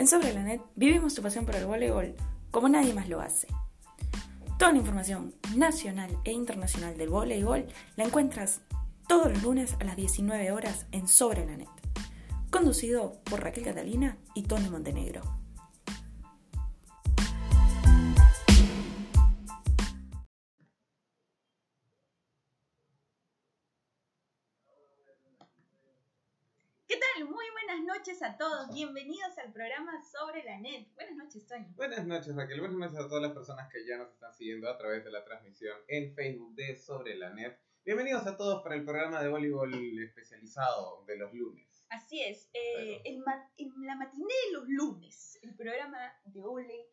En Sobre la Net vivimos tu pasión por el voleibol como nadie más lo hace. Toda la información nacional e internacional del voleibol la encuentras todos los lunes a las 19 horas en Sobre la Net. Conducido por Raquel Catalina y Tony Montenegro. Todos. Bienvenidos al programa Sobre la Net. Buenas noches, Tony. Buenas noches, Raquel. Buenas noches a todas las personas que ya nos están siguiendo a través de la transmisión en Facebook de Sobre la Net. Bienvenidos a todos para el programa de voleibol especializado de los lunes. Así es, eh, el ma- en la matiné de los lunes, el programa de Ole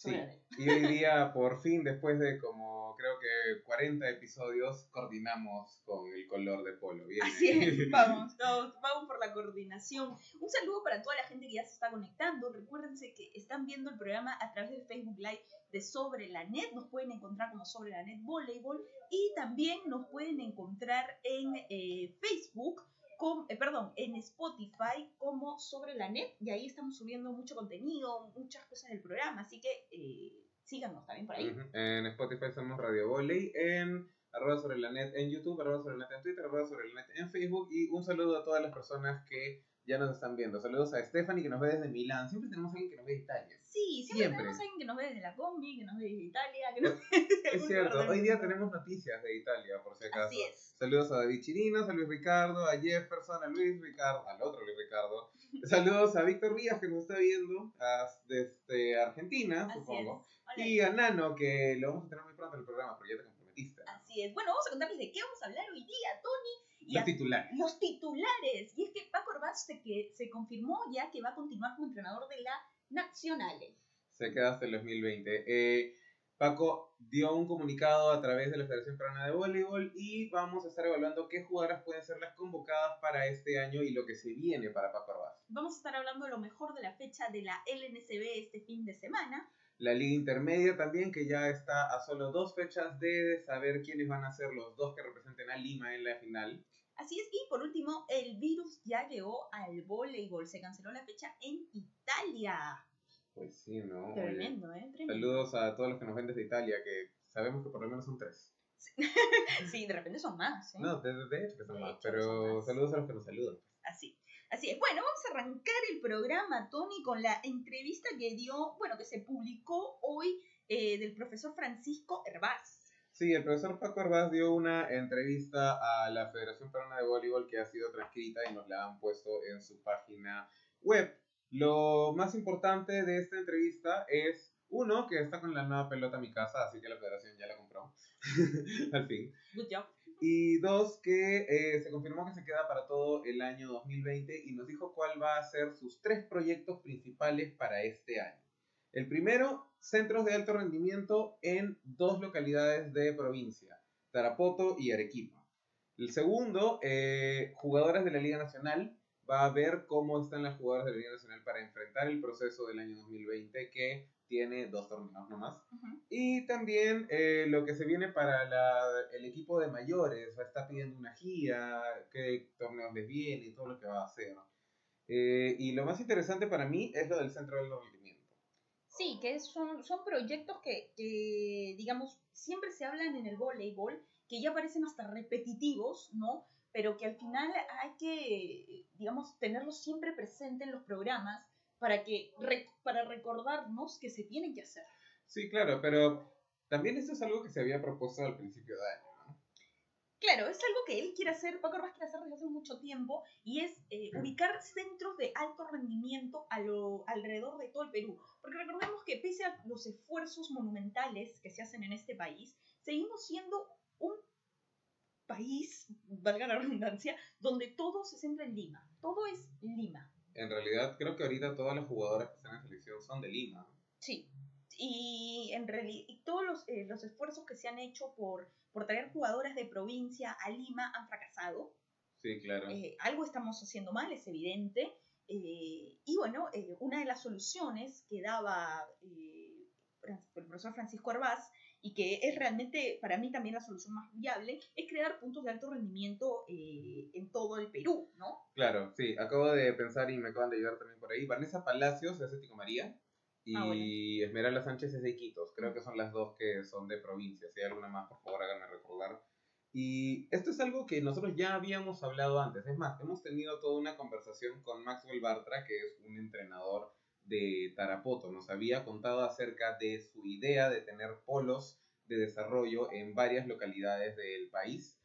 Sí. Y hoy día, por fin, después de como creo que 40 episodios, coordinamos con el color de polo. Bien. Así es, vamos, todos, vamos por la coordinación. Un saludo para toda la gente que ya se está conectando. Recuérdense que están viendo el programa a través del Facebook Live de Sobre la Net. Nos pueden encontrar como Sobre la Net Voleibol y también nos pueden encontrar en eh, Facebook. Eh, perdón, en Spotify como sobre la net y ahí estamos subiendo mucho contenido, muchas cosas del programa, así que eh, síganos también por ahí. En Spotify somos Radio Volley, en arroba sobre la net en YouTube, arroba sobre la net en Twitter, arroba sobre la net en Facebook y un saludo a todas las personas que ya nos están viendo. Saludos a Stephanie que nos ve desde Milán. Siempre tenemos a alguien que nos ve de Italia. Sí, siempre, Siempre. tenemos a alguien que nos ve desde la combi, que nos ve desde Italia, que nos ve desde Es cierto, lugar hoy día tenemos noticias de Italia, por si acaso. Así es. Saludos a David Chirinos, a Luis Ricardo, a Jefferson, a Luis Ricardo, al otro Luis Ricardo. Saludos a Víctor Vías que nos está viendo a- desde Argentina, Así supongo. Hola. Y a Nano, que lo vamos a tener muy pronto en el programa, porque ya te comprometiste. Así es. Bueno, vamos a contarles de qué vamos a hablar hoy día, Tony. Y Los titulares. los titulares. Y es que Paco Orbaz se, que se confirmó ya que va a continuar como entrenador de la Nacionales. Se queda hasta el 2020. Eh, Paco dio un comunicado a través de la Federación Peruana de Voleibol y vamos a estar evaluando qué jugadoras pueden ser las convocadas para este año y lo que se viene para Paco Arbaz. Vamos a estar hablando de lo mejor de la fecha de la LNCB este fin de semana. La Liga Intermedia también, que ya está a solo dos fechas de saber quiénes van a ser los dos que representen a Lima en la final. Así es. Y por último, el virus ya llegó al voleibol. Se canceló la fecha en Italia. Pues sí, ¿no? Tremendo, ¿eh? Tremendo. Saludos a todos los que nos ven desde Italia, que sabemos que por lo menos son tres. Sí, de repente son más. ¿eh? No, de, hecho que son De más, hecho pero son más. saludos a los que nos saludan. Así. Así es. Bueno, vamos a arrancar el programa, Tony, con la entrevista que dio, bueno, que se publicó hoy eh, del profesor Francisco Hervás. Sí, el profesor Paco Arbaz dio una entrevista a la Federación Peruana de Voleibol que ha sido transcrita y nos la han puesto en su página web. Lo más importante de esta entrevista es, uno, que está con la nueva pelota a mi casa, así que la Federación ya la compró. Al fin. Good job. Y dos, que eh, se confirmó que se queda para todo el año 2020 y nos dijo cuál va a ser sus tres proyectos principales para este año. El primero, centros de alto rendimiento en dos localidades de provincia, Tarapoto y Arequipa. El segundo, eh, jugadoras de la Liga Nacional. Va a ver cómo están las jugadoras de la Liga Nacional para enfrentar el proceso del año 2020 que tiene dos torneos nomás. Ujú. Y también eh, lo que se viene para la- el equipo de mayores, va a estar pidiendo una gira, qué torneos les viene y todo lo que va a hacer. Eh, y lo más interesante para mí es lo del centro del. Sí, que son, son proyectos que, que, digamos, siempre se hablan en el voleibol, que ya parecen hasta repetitivos, ¿no? Pero que al final hay que, digamos, tenerlos siempre presente en los programas para, que, para recordarnos que se tienen que hacer. Sí, claro, pero también eso es algo que se había propuesto al principio de año. Claro, es algo que él quiere hacer, Paco Arbaz quiere hacer desde hace mucho tiempo, y es eh, ubicar centros de alto rendimiento a lo, alrededor de todo el Perú. Porque recordemos que pese a los esfuerzos monumentales que se hacen en este país, seguimos siendo un país, valga la redundancia, donde todo se centra en Lima. Todo es Lima. En realidad, creo que ahorita todas las jugadoras que están en selección son de Lima. Sí. Y, en reali- y todos los, eh, los esfuerzos que se han hecho por, por traer jugadoras de provincia a Lima han fracasado. Sí, claro. Eh, algo estamos haciendo mal, es evidente. Eh, y bueno, eh, una de las soluciones que daba eh, el profesor Francisco Arbaz y que es realmente para mí también la solución más viable, es crear puntos de alto rendimiento eh, en todo el Perú, ¿no? Claro, sí, acabo de pensar y me acaban de ayudar también por ahí. Vanessa Palacios de Tico María y Ah, Esmeralda Sánchez es de Iquitos. Creo que son las dos que son de provincia. Si hay alguna más, por favor, háganme recordar. Y esto es algo que nosotros ya habíamos hablado antes. Es más, hemos tenido toda una conversación con Maxwell Bartra, que es un entrenador de Tarapoto. Nos había contado acerca de su idea de tener polos de desarrollo en varias localidades del país.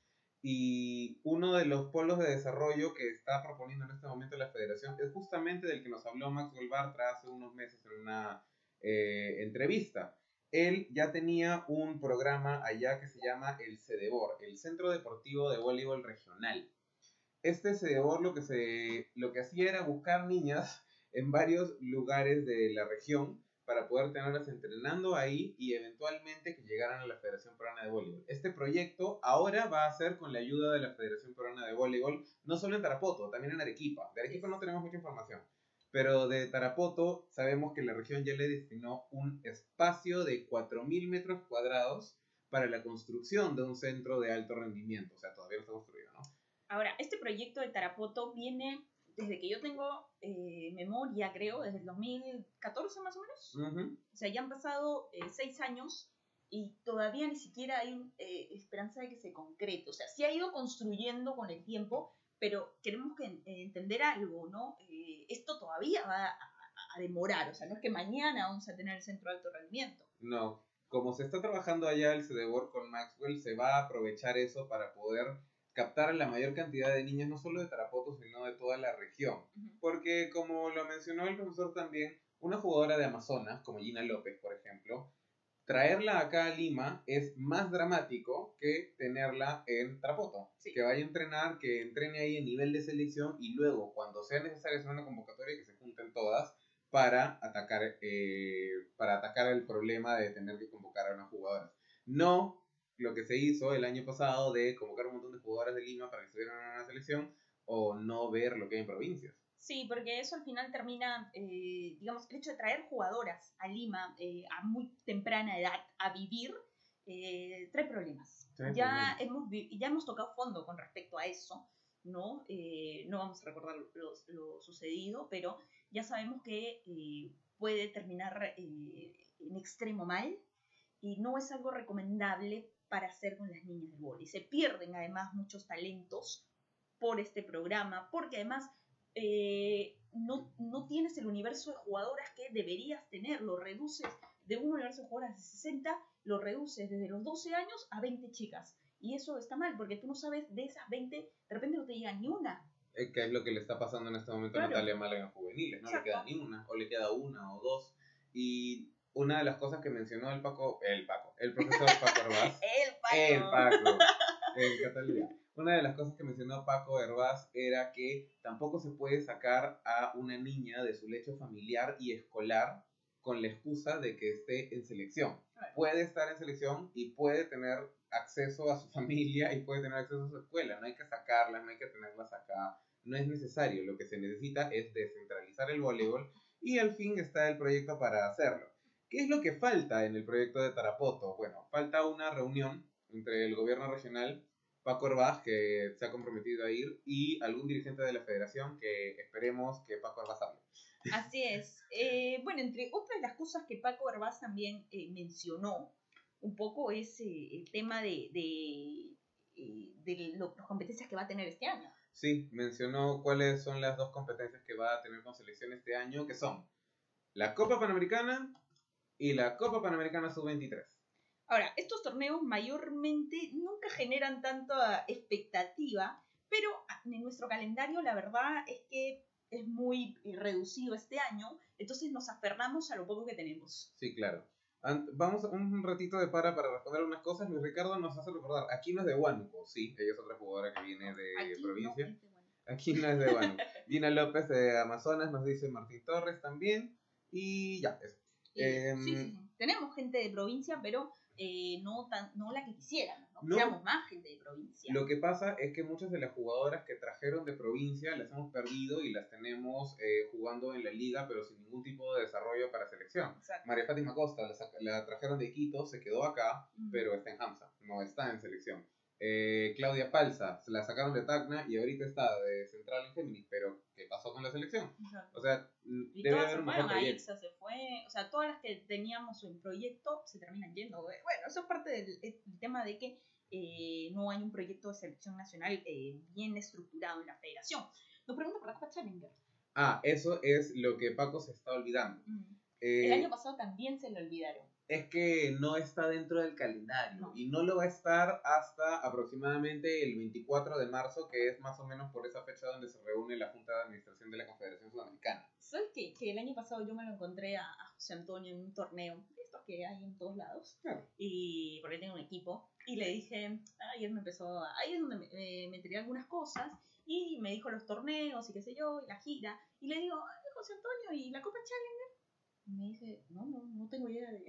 Y uno de los polos de desarrollo que está proponiendo en este momento la federación es justamente del que nos habló Maxwell Bartra hace unos meses en una eh, entrevista. Él ya tenía un programa allá que se llama el CEDEBOR, el Centro Deportivo de Voleibol Regional. Este CEDEBOR lo que, se, lo que hacía era buscar niñas en varios lugares de la región para poder tenerlas entrenando ahí y eventualmente que llegaran a la Federación Peruana de Voleibol. Este proyecto ahora va a ser con la ayuda de la Federación Peruana de Voleibol, no solo en Tarapoto, también en Arequipa. De Arequipa no tenemos mucha información, pero de Tarapoto sabemos que la región ya le destinó un espacio de 4.000 metros cuadrados para la construcción de un centro de alto rendimiento. O sea, todavía no está construido, ¿no? Ahora, este proyecto de Tarapoto viene desde que yo tengo eh, memoria, creo, desde el 2014 más o menos. Ujú. O sea, ya han pasado eh, seis años y todavía ni siquiera hay eh, esperanza de que se concrete. O sea, sí ha ido construyendo con el tiempo, pero queremos que, eh, entender algo, ¿no? Eh, esto todavía va a, a demorar. O sea, no es que mañana vamos a tener el centro de alto rendimiento. No, como se está trabajando allá el CDBOR con Maxwell, se va a aprovechar eso para poder captar a la mayor cantidad de niños, no solo de Tarapoto, sino de toda la región. Porque como lo mencionó el profesor también, una jugadora de Amazonas, como Gina López, por ejemplo, traerla acá a Lima es más dramático que tenerla en Tarapoto. Sí. Que vaya a entrenar, que entrene ahí en nivel de selección y luego, cuando sea necesario hacer una convocatoria, que se junten todas para atacar, eh, para atacar el problema de tener que convocar a unas jugadoras. No lo que se hizo el año pasado de convocar un montón de jugadoras de Lima para que estuvieran en una selección o no ver lo que hay en provincias. Sí, porque eso al final termina, eh, digamos, el hecho de traer jugadoras a Lima eh, a muy temprana edad a vivir, eh, trae problemas. Trae ya, problemas. Hemos, ya hemos tocado fondo con respecto a eso, ¿no? Eh, no vamos a recordar lo, lo sucedido, pero ya sabemos que eh, puede terminar eh, en extremo mal y no es algo recomendable para hacer con las niñas del vóley. Se pierden además muchos talentos por este programa, porque además eh, no, no tienes el universo de jugadoras que deberías tener, lo reduces de un universo de jugadoras de 60, lo reduces desde los 12 años a 20 chicas. Y eso está mal, porque tú no sabes de esas 20, de repente no te llega ni una. Eh, que es lo que le está pasando en este momento a Claro. Natalia Málaga en juveniles, no Exacto. le queda ni una, o le queda una o dos. Y una de las cosas que mencionó el Paco, el Paco, el profesor Paco Herbaz, El Paco. el Paco, en Cataluña. Una de las cosas que mencionó Paco Herbaz era que tampoco se puede sacar a una niña de su lecho familiar y escolar con la excusa de que esté en selección. Puede estar en selección y puede tener acceso a su familia y puede tener acceso a su escuela. No hay que sacarlas, no hay que tenerlas acá. No es necesario. Lo que se necesita es descentralizar el voleibol y al fin está el proyecto para hacerlo. ¿Qué es lo que falta en el proyecto de Tarapoto? Bueno, falta una reunión entre el gobierno regional, Paco Herbaz, que se ha comprometido a ir, y algún dirigente de la federación que esperemos que Paco Herbaz hable. Así es. Eh, bueno, entre otras las cosas que Paco Herbaz también eh, mencionó un poco es eh, el tema de, de, de lo- las competencias que va a tener este año. Sí, mencionó cuáles son las dos competencias que va a tener con selección este año, que son la Copa Panamericana y la Copa Panamericana Sub-23. Ahora, estos torneos mayormente nunca generan tanta expectativa, pero en nuestro calendario la verdad es que es muy eh, reducido este año, entonces nos aferramos a lo poco que tenemos. Sí, claro. Vamos a un ratito de para para responder algunas cosas. Luis Ricardo nos hace recordar, aquí no es de Huánuco, sí, ella es otra jugadora que viene de Aquí no, provincia. bueno. Aquí no es de Huánuco. Gina López de Amazonas nos dice Martín Torres también. Y ya, eso. Em, sí, sí, sí. Tenemos gente de provincia, pero eh, no, tan, no la que quisiéramos, ¿no? No. Quisiéramos más gente de provincia. Lo que pasa es que muchas de las jugadoras que trajeron de provincia las hemos perdido y las tenemos eh, jugando en la liga, pero sin ningún tipo de desarrollo para selección. Exacto. María Fátima Costa la, la trajeron de Quito, se quedó acá, pero está en Hamza, no está en selección. Eh, Claudia Palza, se la sacaron de Tacna y ahorita está de central en Géminis, pero ¿qué pasó con la selección? Exacto. O sea, mm, Y debe todas haber se un fueron, proyecto. Aixa se fue, o sea, todas las que teníamos en proyecto se terminan yendo. Bueno, eso es parte del, del tema de que eh, no hay un proyecto de selección nacional eh, bien estructurado en la federación. Nos pregunta por la Copa Challenger. Ah, eso es lo que Paco se está olvidando. El Eh, año pasado también se lo olvidaron. Es que no está dentro del calendario No. y no lo va a estar hasta aproximadamente el 24 de marzo, que es más o menos por esa fecha donde se reúne la Junta de Administración de la Confederación Sudamericana. ¿Sabes qué? Que el año pasado yo me lo encontré a, a José Antonio en un torneo, estos que hay en todos lados, Claro. y porque tengo un equipo, y le dije, ayer me empezó, ahí es donde me, eh, me enteré algunas cosas, y me dijo los torneos y qué sé yo, y la gira, y le digo, "Ay, José Antonio, ¿y la Copa Challenger? Y me dice, no, no, no tengo idea de,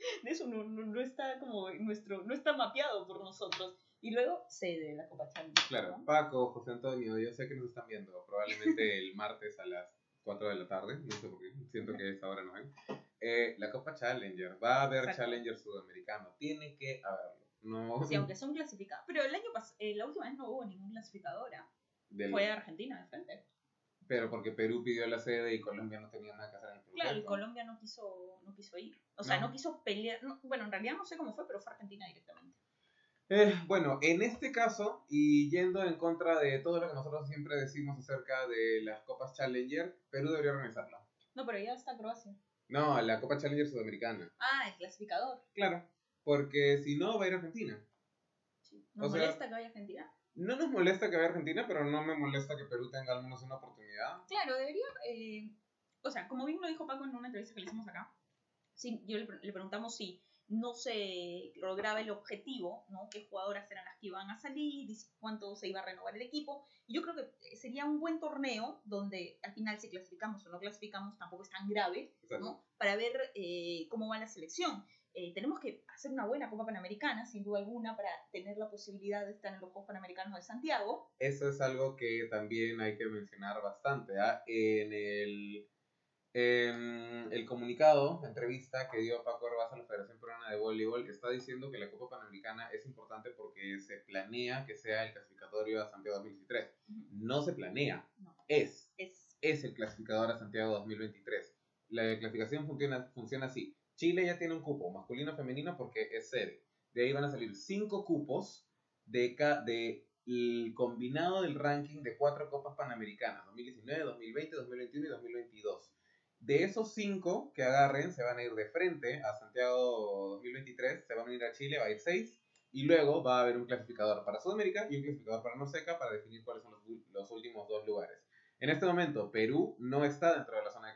de eso, no, no, no está como nuestro, no está mapeado por nosotros. Y luego cede la Copa Challenger. Claro, ¿no? Paco, José Antonio, yo sé que nos están viendo, probablemente el martes a las 4 de la tarde, no sé por qué, siento que esa hora no ven. Eh, la Copa Challenger, va a haber Exacto. Challenger sudamericano, tiene que haberlo. No, Sí, aunque son clasificados. Pero el año pasado, la última vez no hubo ningún clasificadora. del- Fue Argentina de frente. Pero porque Perú pidió la sede y Colombia no tenía nada que hacer en el proyecto. Claro, y Colombia no quiso, no quiso ir. O sea, No. no, quiso pelear. no- bueno, en realidad no sé cómo fue, pero fue Argentina directamente. Eh, bueno, en este caso, y yendo en contra de todo lo que nosotros siempre decimos acerca de las Copas Challenger, Perú debería organizarla. No, pero ya está Croacia. No, la Copa Challenger sudamericana. Ah, el clasificador. Claro, porque si no va a ir Argentina. Sí. ¿Nos O sea- molesta que vaya Argentina? No nos molesta que vaya Argentina, pero no me molesta que Perú tenga al menos una oportunidad. Claro, debería. eh, o sea, como bien lo dijo Paco en una entrevista que le hicimos acá, sí, yo le, le preguntamos si no se lograba el objetivo, ¿no? ¿Qué jugadoras eran las que iban a salir? ¿Cuánto se iba a renovar el equipo? Y yo creo que sería un buen torneo donde al final si clasificamos o no clasificamos tampoco es tan grave, ¿no? Para ver eh, cómo va la selección. Eh, tenemos que hacer una buena Copa Panamericana, sin duda alguna, para tener la posibilidad de estar en los Juegos Panamericanos de Santiago. Eso es algo que también hay que mencionar bastante. ¿ah? En el, en el comunicado, la entrevista que dio Paco Arbaz a la Federación Peruana de Voleibol, está diciendo que la Copa Panamericana es importante porque se planea que sea el clasificatorio a Santiago 2023. No se planea, No. es. Es es el clasificador a Santiago 2023. La clasificación funciona, funciona así. Chile ya tiene un cupo, masculino femenino, porque es sede. De ahí van a salir cinco cupos de, de combinado del ranking de cuatro copas panamericanas, 2019, 2020, 2021 y 2022. De esos cinco que agarren, se van a ir de frente a Santiago 2023, se van a ir a Chile, va a ir seis, y luego va a haber un clasificador para Sudamérica y un clasificador para Norseca para definir cuáles son los, los últimos dos lugares. En este momento, Perú no está dentro de la zona de.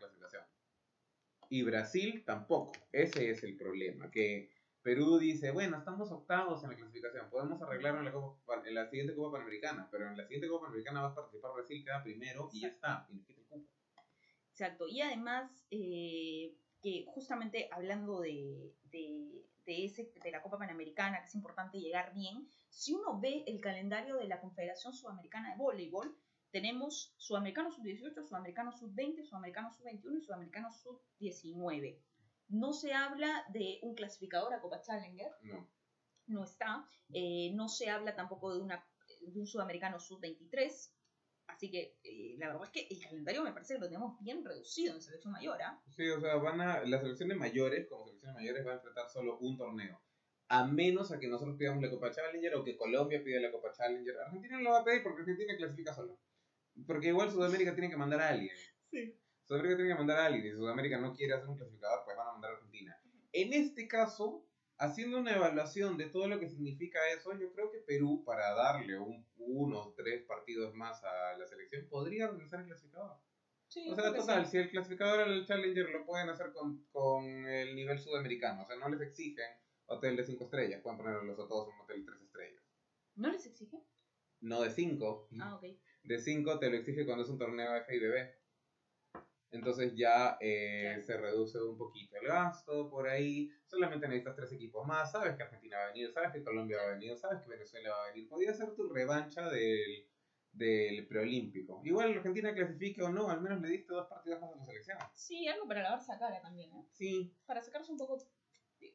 Y Brasil tampoco. Ese es el problema. Que Perú dice, bueno, estamos octavos en la clasificación. Podemos arreglarlo en la, Copa- en la siguiente Copa Panamericana. Pero en la siguiente Copa Panamericana va a participar Brasil, queda primero y ya está. Y el. Exacto, y además eh, que justamente hablando de, de, de ese, de la Copa Panamericana, que es importante llegar bien, si uno ve el calendario de la Confederación Sudamericana de Voleibol, tenemos Sudamericano Sub-18, Sudamericano Sub-20, Sudamericano Sub-21 y Sudamericano Sub-19. No se habla de un clasificador a Copa Challenger, No. no está. Eh, no se habla tampoco de, una, de un sudamericano sub-23. Así que eh, la verdad es que el calendario me parece que lo tenemos bien reducido en selección mayor. ¿ah? Sí, o sea, van a, las selecciones mayores, como selecciones mayores, van a enfrentar solo un torneo. A menos a que nosotros pidamos la Copa Challenger o que Colombia pida la Copa Challenger. Argentina no lo va a pedir porque Argentina clasifica solo. Porque igual Sudamérica tiene que mandar a alguien. Sí. Sudamérica tiene que mandar a alguien y si Sudamérica no quiere hacer un clasificador, pues van a mandar a Argentina. En este caso, haciendo una evaluación de todo lo que significa eso, yo creo que Perú, para darle un, uno o tres partidos más a la selección, podría organizar el clasificador. Sí, O sea, total, sí. si el clasificador al Challenger lo pueden hacer con, con el nivel sudamericano, o sea, no les exigen hotel de 5 estrellas, pueden ponerlos a todos en un hotel de 3 estrellas. ¿No les exige? No de 5. Ah, ok. De 5 te lo exige cuando es un torneo FIBB. Entonces ya eh, Claro. se reduce un poquito el gasto por ahí. Solamente necesitas tres equipos más. Sabes que Argentina va a venir, sabes que Colombia va a venir, sabes que Venezuela va a venir. Podría ser tu revancha del, del preolímpico. Igual Argentina clasifique o no, al menos le diste dos partidos más a tu selección. Sí, algo para lavarse la cara también, ¿eh? Sí, Para sacarse un poco,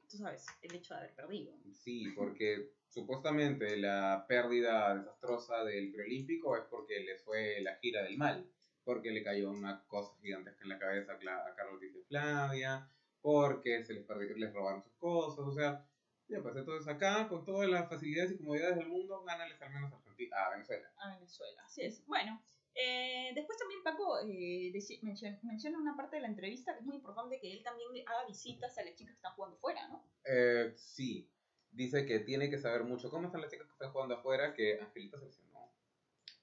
tú sabes, el hecho de haber perdido. Sí, porque supuestamente la pérdida desastrosa del preolímpico es porque les fue la gira del mal, porque le cayó una cosa gigantesca en la cabeza a Carlos Dice Flavia, porque se les, perdió- les robaron sus cosas, o sea, ya pues entonces acá con todas las facilidades y comodidades del mundo, gánales al menos a, Argentina, a Venezuela. a Venezuela. Así es. Bueno, eh, después también Paco eh, menciona una parte de la entrevista que es muy importante que él también haga visitas a las chicas que están jugando fuera, ¿no? Eh, sí, dice que tiene que saber mucho cómo están las chicas que están jugando afuera, que Angelita se lesionó.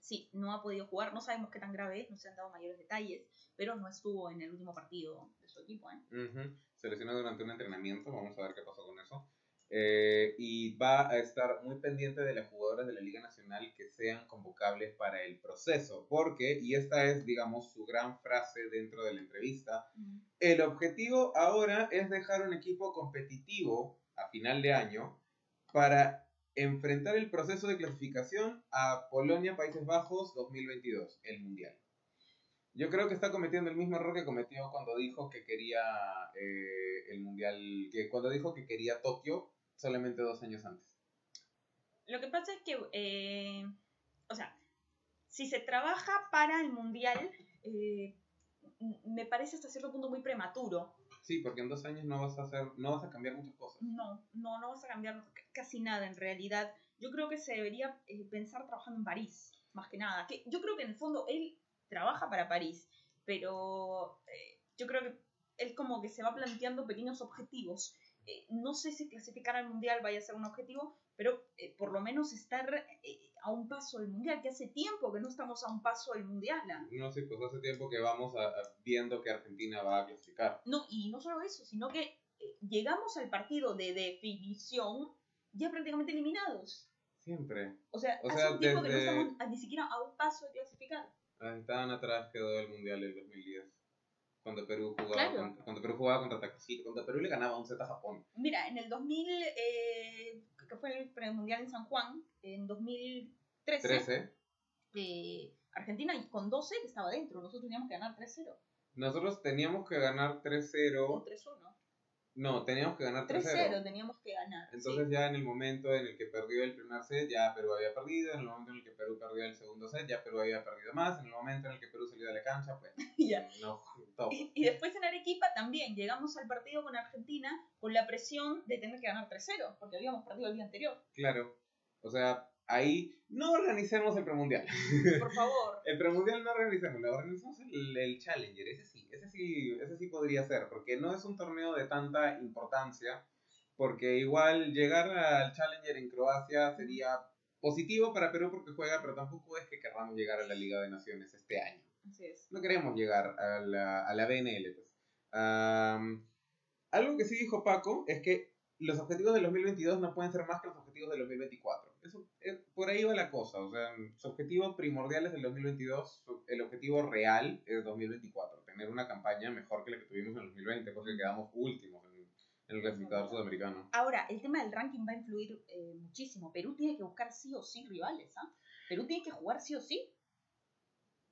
Sí, no ha podido jugar, no sabemos qué tan grave es, no se han dado mayores detalles, pero no estuvo en el último partido de su equipo, ¿eh? Ujú. Se lesionó durante un entrenamiento, vamos a ver qué pasó con eso. Eh, y va a estar muy pendiente de las jugadoras de la Liga Nacional que sean convocables para el proceso, porque, y esta es, digamos, su gran frase dentro de la entrevista, el objetivo ahora es dejar un equipo competitivo a final de año para enfrentar el proceso de clasificación a Polonia, Países Bajos 2022, el Mundial. Yo creo que está cometiendo el mismo error que cometió cuando dijo que quería eh, el Mundial, que cuando dijo que quería Tokio solamente dos años antes. Lo que pasa es que, eh, o sea, si se trabaja para el mundial, eh, me parece hasta cierto punto muy prematuro. Sí, porque en dos años no vas a hacer, no vas a cambiar muchas cosas. No, no, no vas a cambiar casi nada en realidad. Yo creo que se debería eh, pensar trabajando en París, más que nada. Que yo creo que en el fondo él trabaja para París, pero eh, yo creo que él como que se va planteando pequeños objetivos. Eh, no sé si clasificar al mundial vaya a ser un objetivo, pero eh, por lo menos estar eh, a un paso del mundial, que hace tiempo que no estamos a un paso del mundial. No sé, pues hace tiempo que vamos a- a- viendo que Argentina va a clasificar. No, y no solo eso, sino que eh, llegamos al partido de definición ya prácticamente eliminados. Siempre. O sea, O hace sea, un tiempo que no estamos a- ni siquiera a un paso de clasificar. Estaban atrás quedó el Mundial del 2010. Cuando Perú jugaba, Claro. contra, cuando Perú jugaba contra Takashito. Cuando Perú le ganaba un Z a Japón. Mira, en el 2000, eh, que fue el premundial en San Juan, en 2013, 13. eh, Argentina con 12 que estaba dentro, nosotros teníamos que ganar 3-0 Nosotros teníamos que ganar o 3-0. 3-1. No, teníamos que ganar 3-0 3-0. teníamos que ganar. Entonces ya en el momento en el que perdió el primer set, ya Perú había perdido. En el momento en el que Perú perdió el segundo set, ya Perú había perdido más. En el momento en el que Perú salió de la cancha, pues. Ya. no, todo. Y, y después en Arequipa también llegamos al partido con Argentina con la presión de tener que ganar 3-0, porque habíamos perdido el día anterior. Claro. O sea, ahí no organicemos el premundial. Por favor. El premundial no organizamos, no organizamos el, el Challenger, ese sí, ese sí, ese sí podría ser, porque no es un torneo de tanta importancia, porque igual llegar al Challenger en Croacia sería positivo para Perú porque juega, pero tampoco es que querramos llegar a la Liga de Naciones este año. Así es. No queremos llegar a la, a la BNL. Pues. Algo que sí dijo Paco es que los objetivos del 2022 no pueden ser más que los objetivos del 2024. Eso, eh, por ahí va la cosa. O sea, su objetivo primordial es el 2022, su- el objetivo real es 2024. Tener una campaña mejor que la que tuvimos en el 2020, porque quedamos últimos en, en el clasificador sudamericano. Ahora, el tema del ranking va a influir eh, muchísimo. Perú tiene que buscar sí o sí rivales. ¿ah? Perú tiene que jugar sí o sí.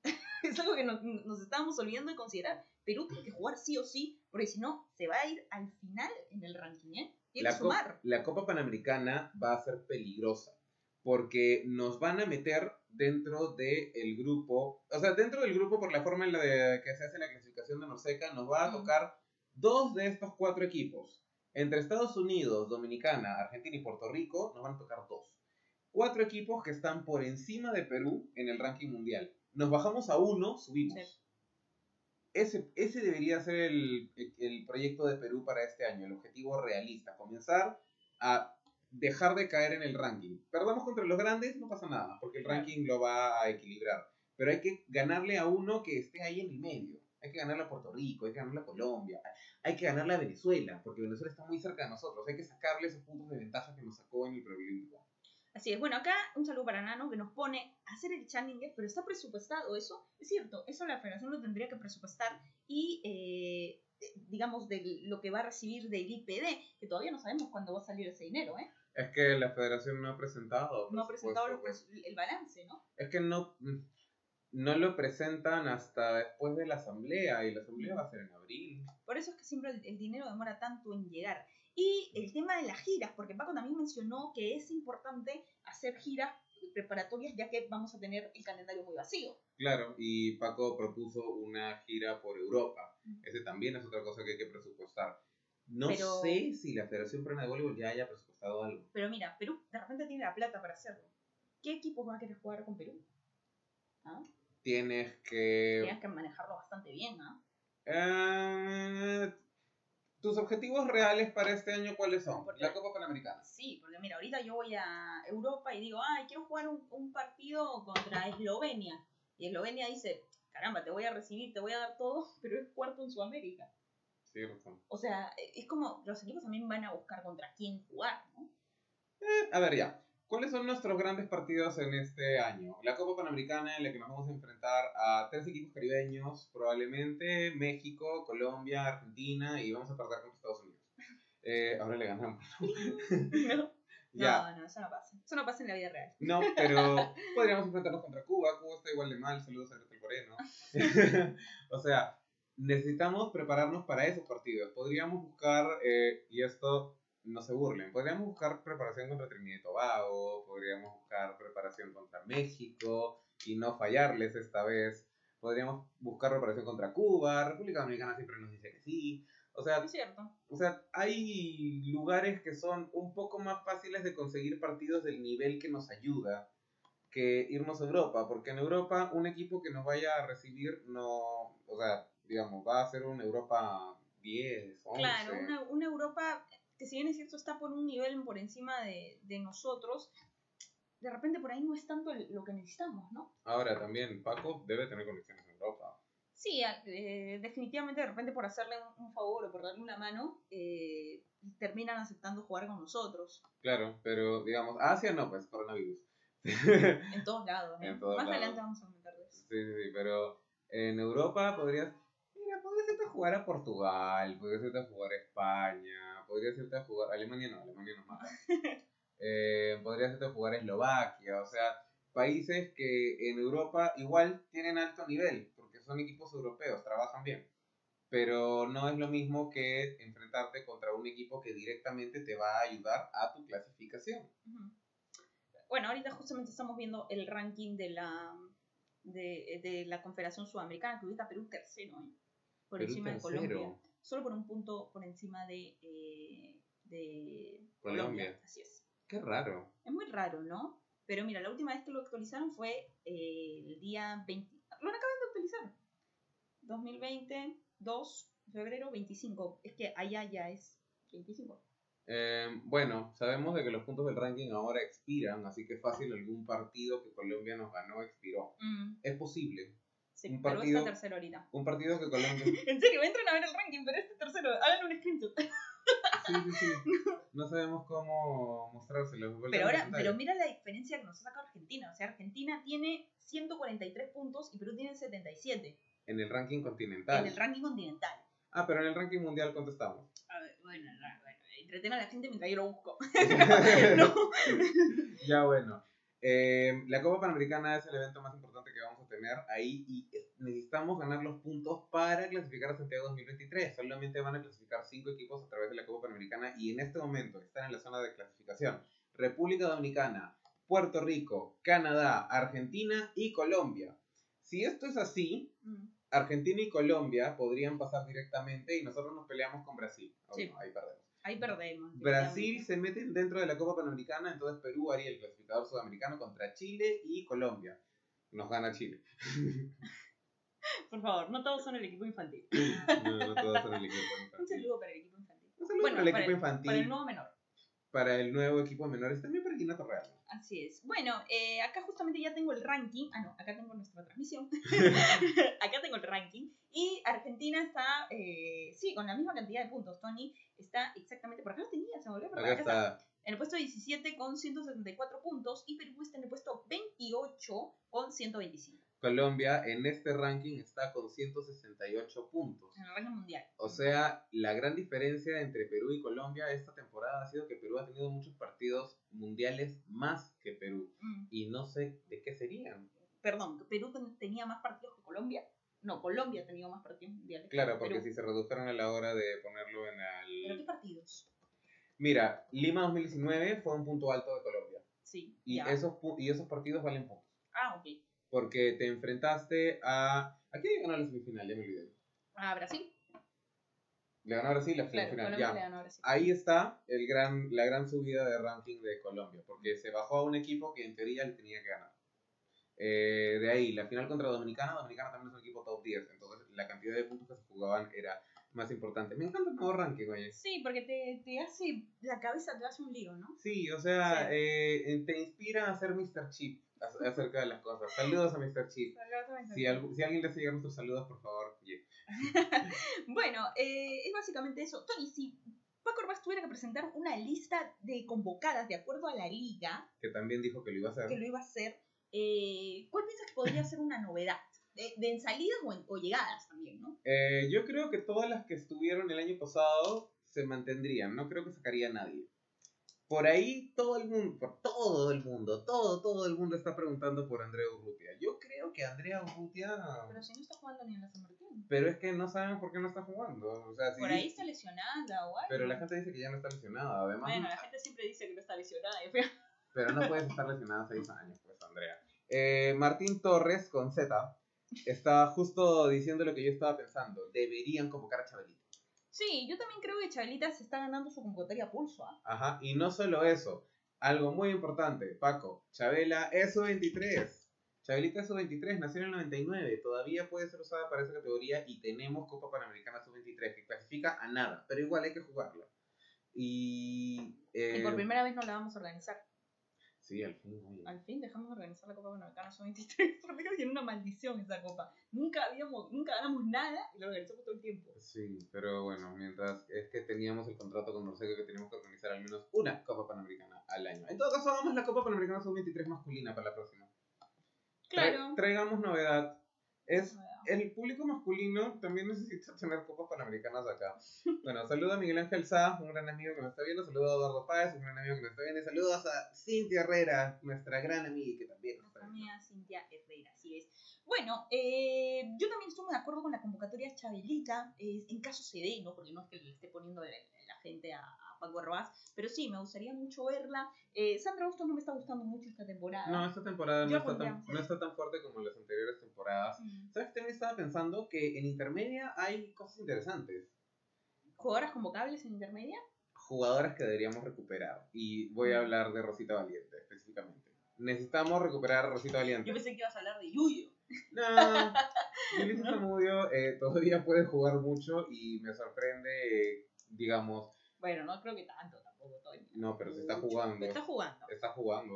es algo que nos, nos estábamos olvidando de considerar. Perú tiene que jugar sí o sí, porque si no, se va a ir al final en el ranking. ¿eh? Tiene que sumar. la Copa Panamericana va a ser peligrosa porque nos van a meter dentro del grupo, o sea, dentro del grupo por la forma en la de- que se hace la clasificación de Norseca, nos va a tocar dos de estos cuatro equipos. Entre Estados Unidos, Dominicana, Argentina y Puerto Rico, nos van a tocar dos. Cuatro equipos que están por encima de Perú en el ranking mundial. Nos bajamos a uno, subimos. Sí. Ese, ese debería ser el, el proyecto de Perú para este año, el objetivo realista. Comenzar a dejar de caer en el ranking. Perdamos contra los grandes, no pasa nada, porque el ranking lo va a equilibrar. Pero hay que ganarle a uno que esté ahí en el medio. Hay que ganarle a Puerto Rico, hay que ganarle a Colombia, hay que ganarle a Venezuela, porque Venezuela está muy cerca de nosotros. Hay que sacarle esos puntos de ventaja que nos sacó en el preolímpico. Así es, bueno, acá un saludo para Nano que nos pone a hacer el Challenger, pero está presupuestado eso. Es cierto, eso la federación lo tendría que presupuestar y, eh, digamos, de lo que va a recibir del IPD, que todavía no sabemos cuándo va a salir ese dinero, ¿eh? Es que la federación no ha presentado. No ha presentado pres- el balance, ¿no? pues. Es que no, no lo presentan hasta después de la asamblea y la asamblea va a ser en abril. Por eso es que siempre el, el dinero demora tanto en llegar. Y el tema de las giras, porque Paco también mencionó que es importante hacer giras preparatorias ya que vamos a tener el calendario muy vacío. Claro, y Paco propuso una gira por Europa. Ese también es otra cosa que hay que presupuestar. No Pero- sé si la Federación Peruana de Voleibol ya haya presupuestado algo. Pero mira, Perú de repente tiene la plata para hacerlo. ¿Qué equipos va a querer jugar con Perú? ¿Ah? Tienes que... Tienes que manejarlo bastante bien, ¿ah? Eh, ¿Tus objetivos reales para este año cuáles son? Porque- La Copa Panamericana. Sí, porque mira, ahorita yo voy a Europa y digo, ay, quiero jugar un, un partido contra Eslovenia. Y Eslovenia dice, caramba, te voy a recibir, te voy a dar todo, pero es cuarto en Sudamérica. Sí, razón. O sea, es como los equipos también van a buscar contra quién jugar, ¿no? Eh, a ver, ya. ¿Cuáles son nuestros grandes partidos en este año? La Copa Panamericana en la que nos vamos a enfrentar a tres equipos caribeños, probablemente México, Colombia, Argentina y vamos a perder contra Estados Unidos. Eh, ahora le ganamos. No, No, no, eso no pasa. Eso no pasa en la vida real. No, pero podríamos enfrentarnos contra Cuba. Cuba está igual de mal. Saludos a Gretel Moreno. o sea, necesitamos prepararnos para esos partidos. Podríamos buscar, eh, y esto no se burlen, podríamos buscar preparación contra Trinidad y Tobago, podríamos buscar preparación contra México y no fallarles esta vez. Podríamos buscar preparación contra Cuba. República Dominicana siempre nos dice que sí. O sea, Es cierto. o sea, hay lugares que son un poco más fáciles de conseguir partidos del nivel que nos ayuda que irnos a Europa, porque en Europa un equipo que nos vaya a recibir no, o sea, digamos, va a ser una Europa 10, 11. Claro, una, una Europa que si bien es cierto está por un nivel por encima de, de nosotros, de repente por ahí no es tanto lo que necesitamos, ¿no? Ahora también Paco debe tener conexiones en Europa. Sí, eh, definitivamente de repente por hacerle un, un favor o por darle una mano, eh, terminan aceptando jugar con nosotros. Claro, pero digamos, Asia no, pues coronavirus. sí, En todos lados. ¿eh? En todos Más lados. adelante vamos a comentar de eso. sí, sí, pero en Europa podrías, mira, podrías irte a jugar a Portugal, podrías irte a jugar a España, podrías irte a jugar, Alemania no, Alemania no mata. Eh, podrías irte a jugar a Eslovaquia, o sea, países que en Europa igual tienen alto nivel, son equipos europeos, trabajan bien. Pero no es lo mismo que enfrentarte contra un equipo que directamente te va a ayudar a tu clasificación. Bueno, ahorita justamente estamos viendo el ranking de la de, de la Confederación Sudamericana, que ahorita Perú tercero, ¿eh? por Perú encima de tercero. Colombia. Solo por un punto por encima de, eh, de Colombia. Así es. Qué raro. Es muy raro, ¿no? Pero mira, la última vez que lo actualizaron fue eh, el día 20. Lo acaban de actualizar. 2020, 2, febrero 25. Es que allá ya es 25. Eh, bueno, sabemos de que los puntos del ranking ahora expiran, así que fácil algún partido que Colombia nos ganó expiró. Mm, Es posible. sí, Un partido- está tercero ahorita. Un partido que Colombia... En serio, entren a ver el ranking, pero este tercero, hagan un screenshot. Sí, sí, sí. No sabemos cómo mostrárselo. Pero ahora, pero mira la diferencia que nos ha sacado Argentina. O sea, Argentina tiene 143 puntos y Perú tiene 77 En el ranking continental. en el ranking continental. Ah, pero en el ranking mundial, ¿cuánto estamos? A ver, bueno, no, bueno, entreten a la gente mientras yo lo busco. ya bueno. Eh, la Copa Panamericana es el evento más importante que vamos a tener ahí y necesitamos ganar los puntos para clasificar a Santiago 2023. Solamente van a clasificar cinco equipos a través de la Copa Panamericana y en este momento están en la zona de clasificación República Dominicana, Puerto Rico, Canadá, Argentina y Colombia. Si esto es así. Argentina y Colombia podrían pasar directamente y nosotros nos peleamos con Brasil. Oh, Sí. no, ahí perdemos. Ahí perdemos. Brasil se meten dentro de la Copa Panamericana, entonces Perú haría el clasificador sudamericano contra Chile y Colombia. Nos gana Chile. Por favor, no todos son el equipo infantil. No, no todos son el equipo Un infantil. saludo para el equipo infantil. Un saludo Bueno, para el para equipo el- infantil, Para el nuevo menor. para el nuevo equipo menor y también para Gina Torreal. Así es. Bueno, eh, acá justamente ya tengo el ranking. Ah, no, acá tengo nuestra transmisión. acá tengo el ranking. Y Argentina está, eh, sí, con la misma cantidad de puntos. Tony está exactamente, por acá lo tenía, se me volvió a Acá perder. está en el puesto 17 con 174 puntos y Perú está en el puesto 28 con 125 Colombia en este ranking está con 168 puntos. en el ranking mundial. O sea, la gran diferencia entre Perú y Colombia esta temporada ha sido que Perú ha tenido muchos partidos mundiales más que Perú. Mm. Y no sé de qué serían. Perdón, Perú ten- tenía más partidos que Colombia. No, Colombia ha tenido más partidos mundiales. que Claro, porque Perú. si se redujeron a la hora de ponerlo en ¿Pero qué el... partidos? Mira, Lima 2019 fue un punto alto de Colombia. Sí, Y, ya. esos, pu- y esos partidos valen puntos. Ah, ok. Porque te enfrentaste a... ¿A quién le ganó la semifinal? Ya me olvidé. Ah, Brasil. Le ganó a Brasil la Claro, semifinal. Colombia ya. le ganó a Brasil. Ahí está el gran, la gran subida de ranking de Colombia, porque se bajó a un equipo que en teoría le tenía que ganar. Eh, de ahí, la final contra Dominicana, Dominicana también es un equipo top 10, entonces la cantidad de puntos que se jugaban era más importante. Me encanta el nuevo ranking, oye. Sí, porque te, te hace, la cabeza te hace un lío, ¿no? Sí, o sea, Sí. eh, te inspira a ser Mr. Chip acerca de las cosas. Saludos a Mr. Chip. Si, algu- si alguien le hace llegar nuestros saludos, por favor. yeah. Bueno, eh, es básicamente eso. Tony, si Paco Orbaz tuviera que presentar una lista de convocadas de acuerdo a la liga, Que también dijo que lo iba a hacer. que lo iba a hacer, eh, ¿cuál piensas que podría ser una novedad? De, de en salidas o, en- o llegadas también, ¿no? Eh, yo creo que todas las que estuvieron el año pasado se mantendrían, no creo que sacaría a nadie. Por ahí todo el mundo, por todo el mundo, todo, todo el mundo está preguntando por Andrea Urrutia. Yo creo que Andrea Urrutia, Pero si no está jugando ni en la San Martín. pero es que no saben por qué no está jugando. O sea, Por ahí está lesionada o algo. pero la gente dice que ya no está lesionada, además. Bueno, la gente siempre dice que no está lesionada. Pero no puedes estar lesionada seis años, pues, Andrea. Eh, Martín Torres, con Z, está justo diciendo lo que yo estaba pensando. Deberían convocar a Chabelita. Sí, yo también creo que Chabelita se está ganando su convocatoria a pulso. ¿ah? Ajá, y no solo eso, algo muy importante, Paco, Chabela es su 23. Chabelita es su 23, nació en el 99, todavía puede ser usada para esa categoría y tenemos Copa Panamericana sub-23 que clasifica a nada, pero igual hay que jugarla. Y, eh, Y por primera vez no la vamos a organizar. Sí, al fin. oye. Al fin dejamos de organizar la Copa Panamericana Sub-23. Por Dios, tiene una maldición esa copa. Nunca habíamos, nunca ganamos nada y lo organizamos todo el tiempo. Sí, pero bueno, mientras es que teníamos el contrato con Norseco que teníamos que organizar al menos una Copa Panamericana al año. En todo caso, hagamos la Copa Panamericana sub-23 masculina para la próxima. Tra- Claro. traigamos novedad. Es el público masculino también necesita tener copas panamericanas acá. Bueno, saludo a Miguel Ángel Sá, un gran amigo que nos está viendo. Saludo a Eduardo Páez, un gran amigo que nos está viendo. Y saludos a Cintia Herrera, nuestra gran amiga que también nos está viendo. amiga Cintia Herrera, así es. Bueno, eh, yo también estoy de acuerdo con la convocatoria Chabelita, eh, en caso se dé, ¿no? Porque no es que le esté poniendo la, la gente a, a Paco Arbaz, pero sí, me gustaría mucho verla. Eh, Sandra Bustos no me está gustando mucho esta temporada. No, esta temporada no está, tan, pondría- no está tan fuerte como las anteriores temporadas. Mm. ¿Sabes? También estaba pensando que en intermedia hay cosas interesantes. ¿Jugadoras convocables en intermedia? Jugadoras que deberíamos recuperar. Y voy a hablar de Rosita Valiente específicamente. Necesitamos recuperar a Rosita Valiente. Yo pensé que ibas a hablar de Yuyo. No, Yulisa Zamudio eh, todavía puede jugar mucho y me sorprende, eh, digamos, Bueno, no creo que tanto tampoco, Toño. no, pero se está jugando. Está jugando. Está jugando.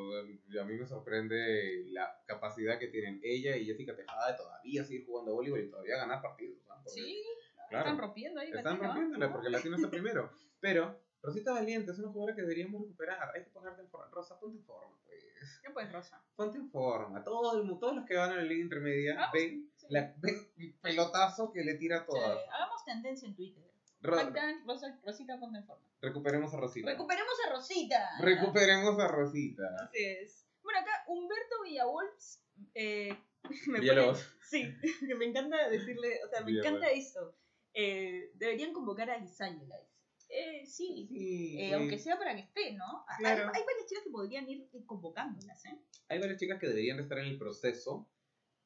a mí me sorprende la capacidad que tienen ella y Jessica Tejada de todavía seguir jugando voleibol y todavía ganar partidos. ¿no? Porque Sí, claro, están rompiendo ahí. Están rompiéndola porque Latino está primero. Pero Rosita Valiente es una jugadora que deberíamos recuperar. Hay que ponerte en forma. Rosa, ponte en forma, pues. ¿Qué pues, Rosa? Ponte en forma. Todo el, todos los que van a la liga intermedia Vamos, ven, sí. la, ven el pelotazo que le tira a Sí, todas. hagamos tendencia en Twitter. Rosita ponte en forma. recuperemos a Rosita. Recuperemos a Rosita. Recuperemos a Rosita. Así es. Bueno, acá Humberto Villalobos. Eh, me Villalobos. pone- sí, que me encanta decirle, o sea, me Villalobos. encanta eso. Eh, deberían convocar a dice. Eh, sí, Sí, eh, sí. aunque sea para que esté, ¿no? Hay- Claro. Hay, varias chicas que podrían ir convocándolas, ¿eh? Hay varias chicas que deberían estar en el proceso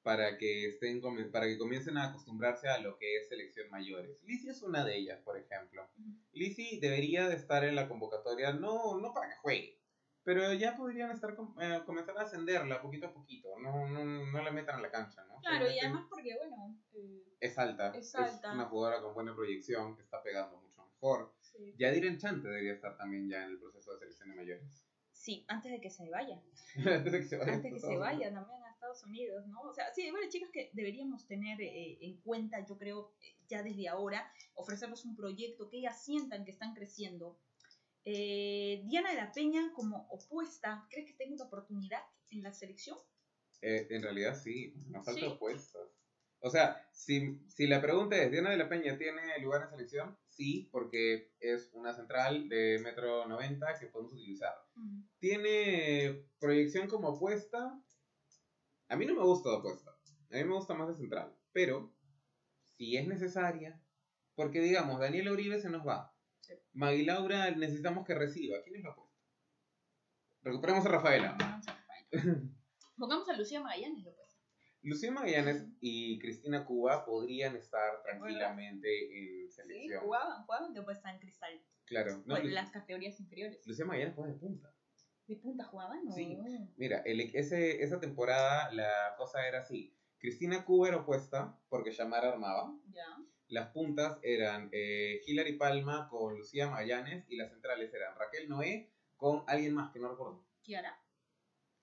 para que estén para que comiencen a acostumbrarse a lo que es selección mayores. Lizzie es una de ellas, por ejemplo. Lizzie debería de estar en la convocatoria, no, no para que juegue, pero ya podrían estar eh, comenzar a ascenderla poquito a poquito, no, no, no la metan a la cancha, ¿no? Claro, y además porque, bueno, eh, es alta, es alta. una jugadora con buena proyección, que está pegando mucho mejor. sí. Yadir Enchante debería estar también ya en el proceso de selección de mayores. Sí, antes de que se vaya. Antes de que se vaya. antes que se vaya también Estados Unidos, ¿no? O sea, sí, hay varias chicas que deberíamos tener eh, en cuenta, yo creo, eh, ya desde ahora, ofrecerles un proyecto que ellas sientan que están creciendo Eh, Diana de la Peña como opuesta, ¿crees que tenga una oportunidad en la selección? Eh, en realidad sí, nos falta Sí. opuestas. O sea, si, si la pregunta es, ¿Diana de la Peña tiene lugar en selección? Sí, porque es una central de metro 90 que podemos utilizar. ¿Tiene proyección como apuesta? A mí no me gusta de apuesta. A mí me gusta más de central. Pero, si es necesaria, porque digamos, Daniel Uribe se nos va. Sí. Magui Laura necesitamos que reciba. ¿Quién es la apuesta? Recuperemos a Rafaela. Pongamos a. Pongamos a Lucía Magallanes, lo pues. Lucía Magallanes y Cristina Cuba podrían estar tranquilamente en Sí, selección. jugaban, jugaban de opuesta en cristal. Claro. No, Pues, Lu- las categorías inferiores. Lucía Magallanes juega de punta. ¿De punta jugaban? No. Sí. Mira, el, ese, esa temporada la cosa era así. Cristina Cuba era opuesta porque Yamara armaba. Ya. Las puntas eran eh, Hilary Palma con Lucía Magallanes y las centrales eran Raquel Noé con alguien más que no recuerdo. Kiara.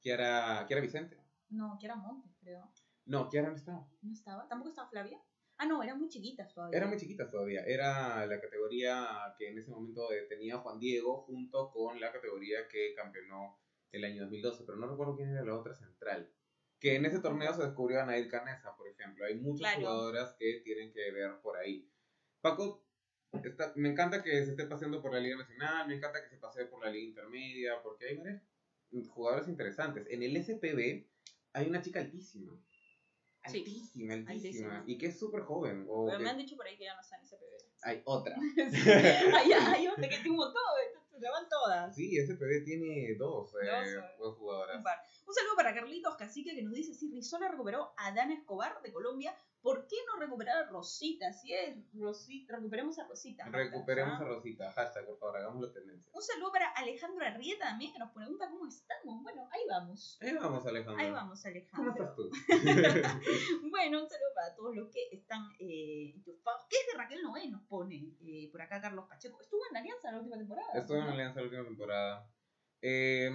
Kiara, Kiara Vicente. No, Kiara Montes, creo. No, Kiara no estaba. ¿No estaba? ¿Tampoco estaba Flavia? Ah, no, eran muy chiquitas todavía. Eran muy chiquitas todavía. Era la categoría que en ese momento eh, tenía Juan Diego junto con la categoría que campeonó el año 2012, pero no recuerdo quién era la otra central. Que en ese torneo se descubrió a Nair Canesa, por ejemplo. Hay muchas Claro. jugadoras que tienen que ver por ahí. Paco, está- me encanta que se esté paseando por la Liga Nacional, me encanta que se pasee por la Liga Intermedia, porque hay varias jugadoras interesantes. En el SPB hay una chica altísima. Sí, Altísima, altísima. Y que es súper joven. o Pero que- me han dicho por ahí que ya no está en ese Hay otra. Ay, ay, otra que tiene un montón. Se van todas. Sí, SPB tiene dos, eh, Dos, eh, dos jugadoras. Un. Un saludo para Carlitos Cacique que nos dice si Rizola recuperó a Dana Escobar de Colombia. ¿Por qué no recuperar a Rosita? Si es Rosita, recuperemos a Rosita. Recuperemos a Rosita. Hashtag, por favor, hagámoslo tendencia. Un saludo para Alejandro Arrieta también que nos pregunta cómo estamos. Bueno, ahí vamos. Ahí vamos, Alejandro. Ahí vamos, ¿Cómo Alejandro. estás tú? Bueno, un saludo para todos los que están eh, enchufados. ¿Qué es de Raquel Noé? Nos pone eh, por acá Carlos Pacheco. Estuvo en la Alianza la última temporada. Estuve en. Alianza la última temporada. Eh,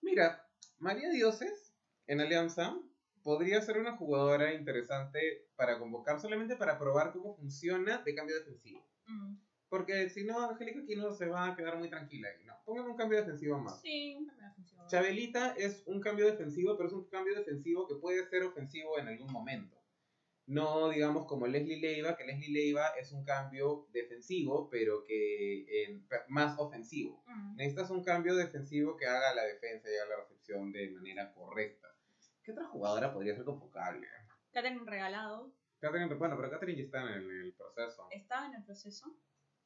mira, María Dioses en Alianza podría ser una jugadora interesante para convocar solamente para probar cómo funciona de cambio defensivo. Mm. Porque si no, Angélica Quino se va a quedar muy tranquila. No, pongan un cambio defensivo más. Sí, una buena función. Chabelita es un cambio defensivo, pero es un cambio defensivo que puede ser ofensivo en algún momento. No digamos como Leslie Leiva, que Leslie Leiva es un cambio defensivo, pero que eh, más ofensivo. Mm. Necesitas un cambio defensivo que haga la defensa y haga la recepción de manera correcta. ¿Qué otra jugadora podría ser convocable? Karen Regalado Catherine, bueno, pero Catherine ya está en el, el proceso. estaba en el proceso.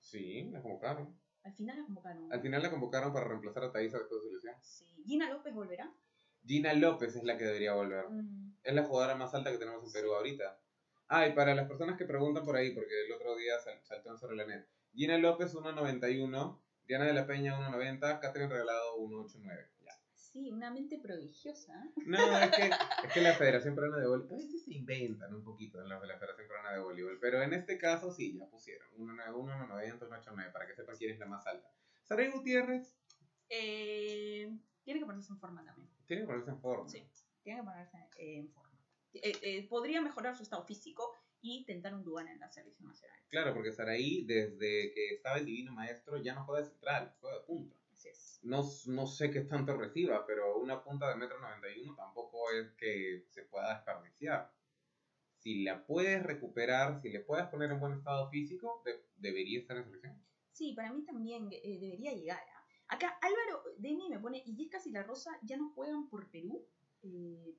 Sí, la convocaron. Al final la convocaron. Al final la convocaron para reemplazar a Thaisa después de su lesión. Sí. Gina López volverá. Gina López es la que debería volver. Mm. Es la jugadora más alta que tenemos en Perú ahorita. Ah, y para las personas que preguntan por ahí, porque el otro día sal- saltó en sobre la net. Gina López 1.91, Diana de la Peña 1.90, Catherine Regalado 1.89. Sí, una mente prodigiosa. No, es que, es que la Federación Peruana de Voleibol, a veces se inventan un poquito en los de la Federación Peruana de Voleibol, pero en este caso sí, ya pusieron 1.91, 1.90, 1.89, para que sepan quién es la más alta. Saray Gutiérrez Eh, tiene que ponerse en forma también. tiene que ponerse en forma. Sí, tiene que ponerse eh, en forma. Eh, eh, podría mejorar su estado físico y tentar un lugar en la selección nacional. Claro, porque Saraí, desde que estaba el Divino Maestro, ya no juega de central, juega de punta. Así es. No, no sé qué tanto reciba, pero una punta de metro 91 tampoco es que se pueda desperdiciar. Si la puedes recuperar, si le puedes poner en buen estado físico, de- debería estar en selección. Sí, para mí también eh, debería llegar. ¿ah? Acá Álvaro Demi me pone, ¿y Yescas y La Rosa ya no juegan por Perú? Eh,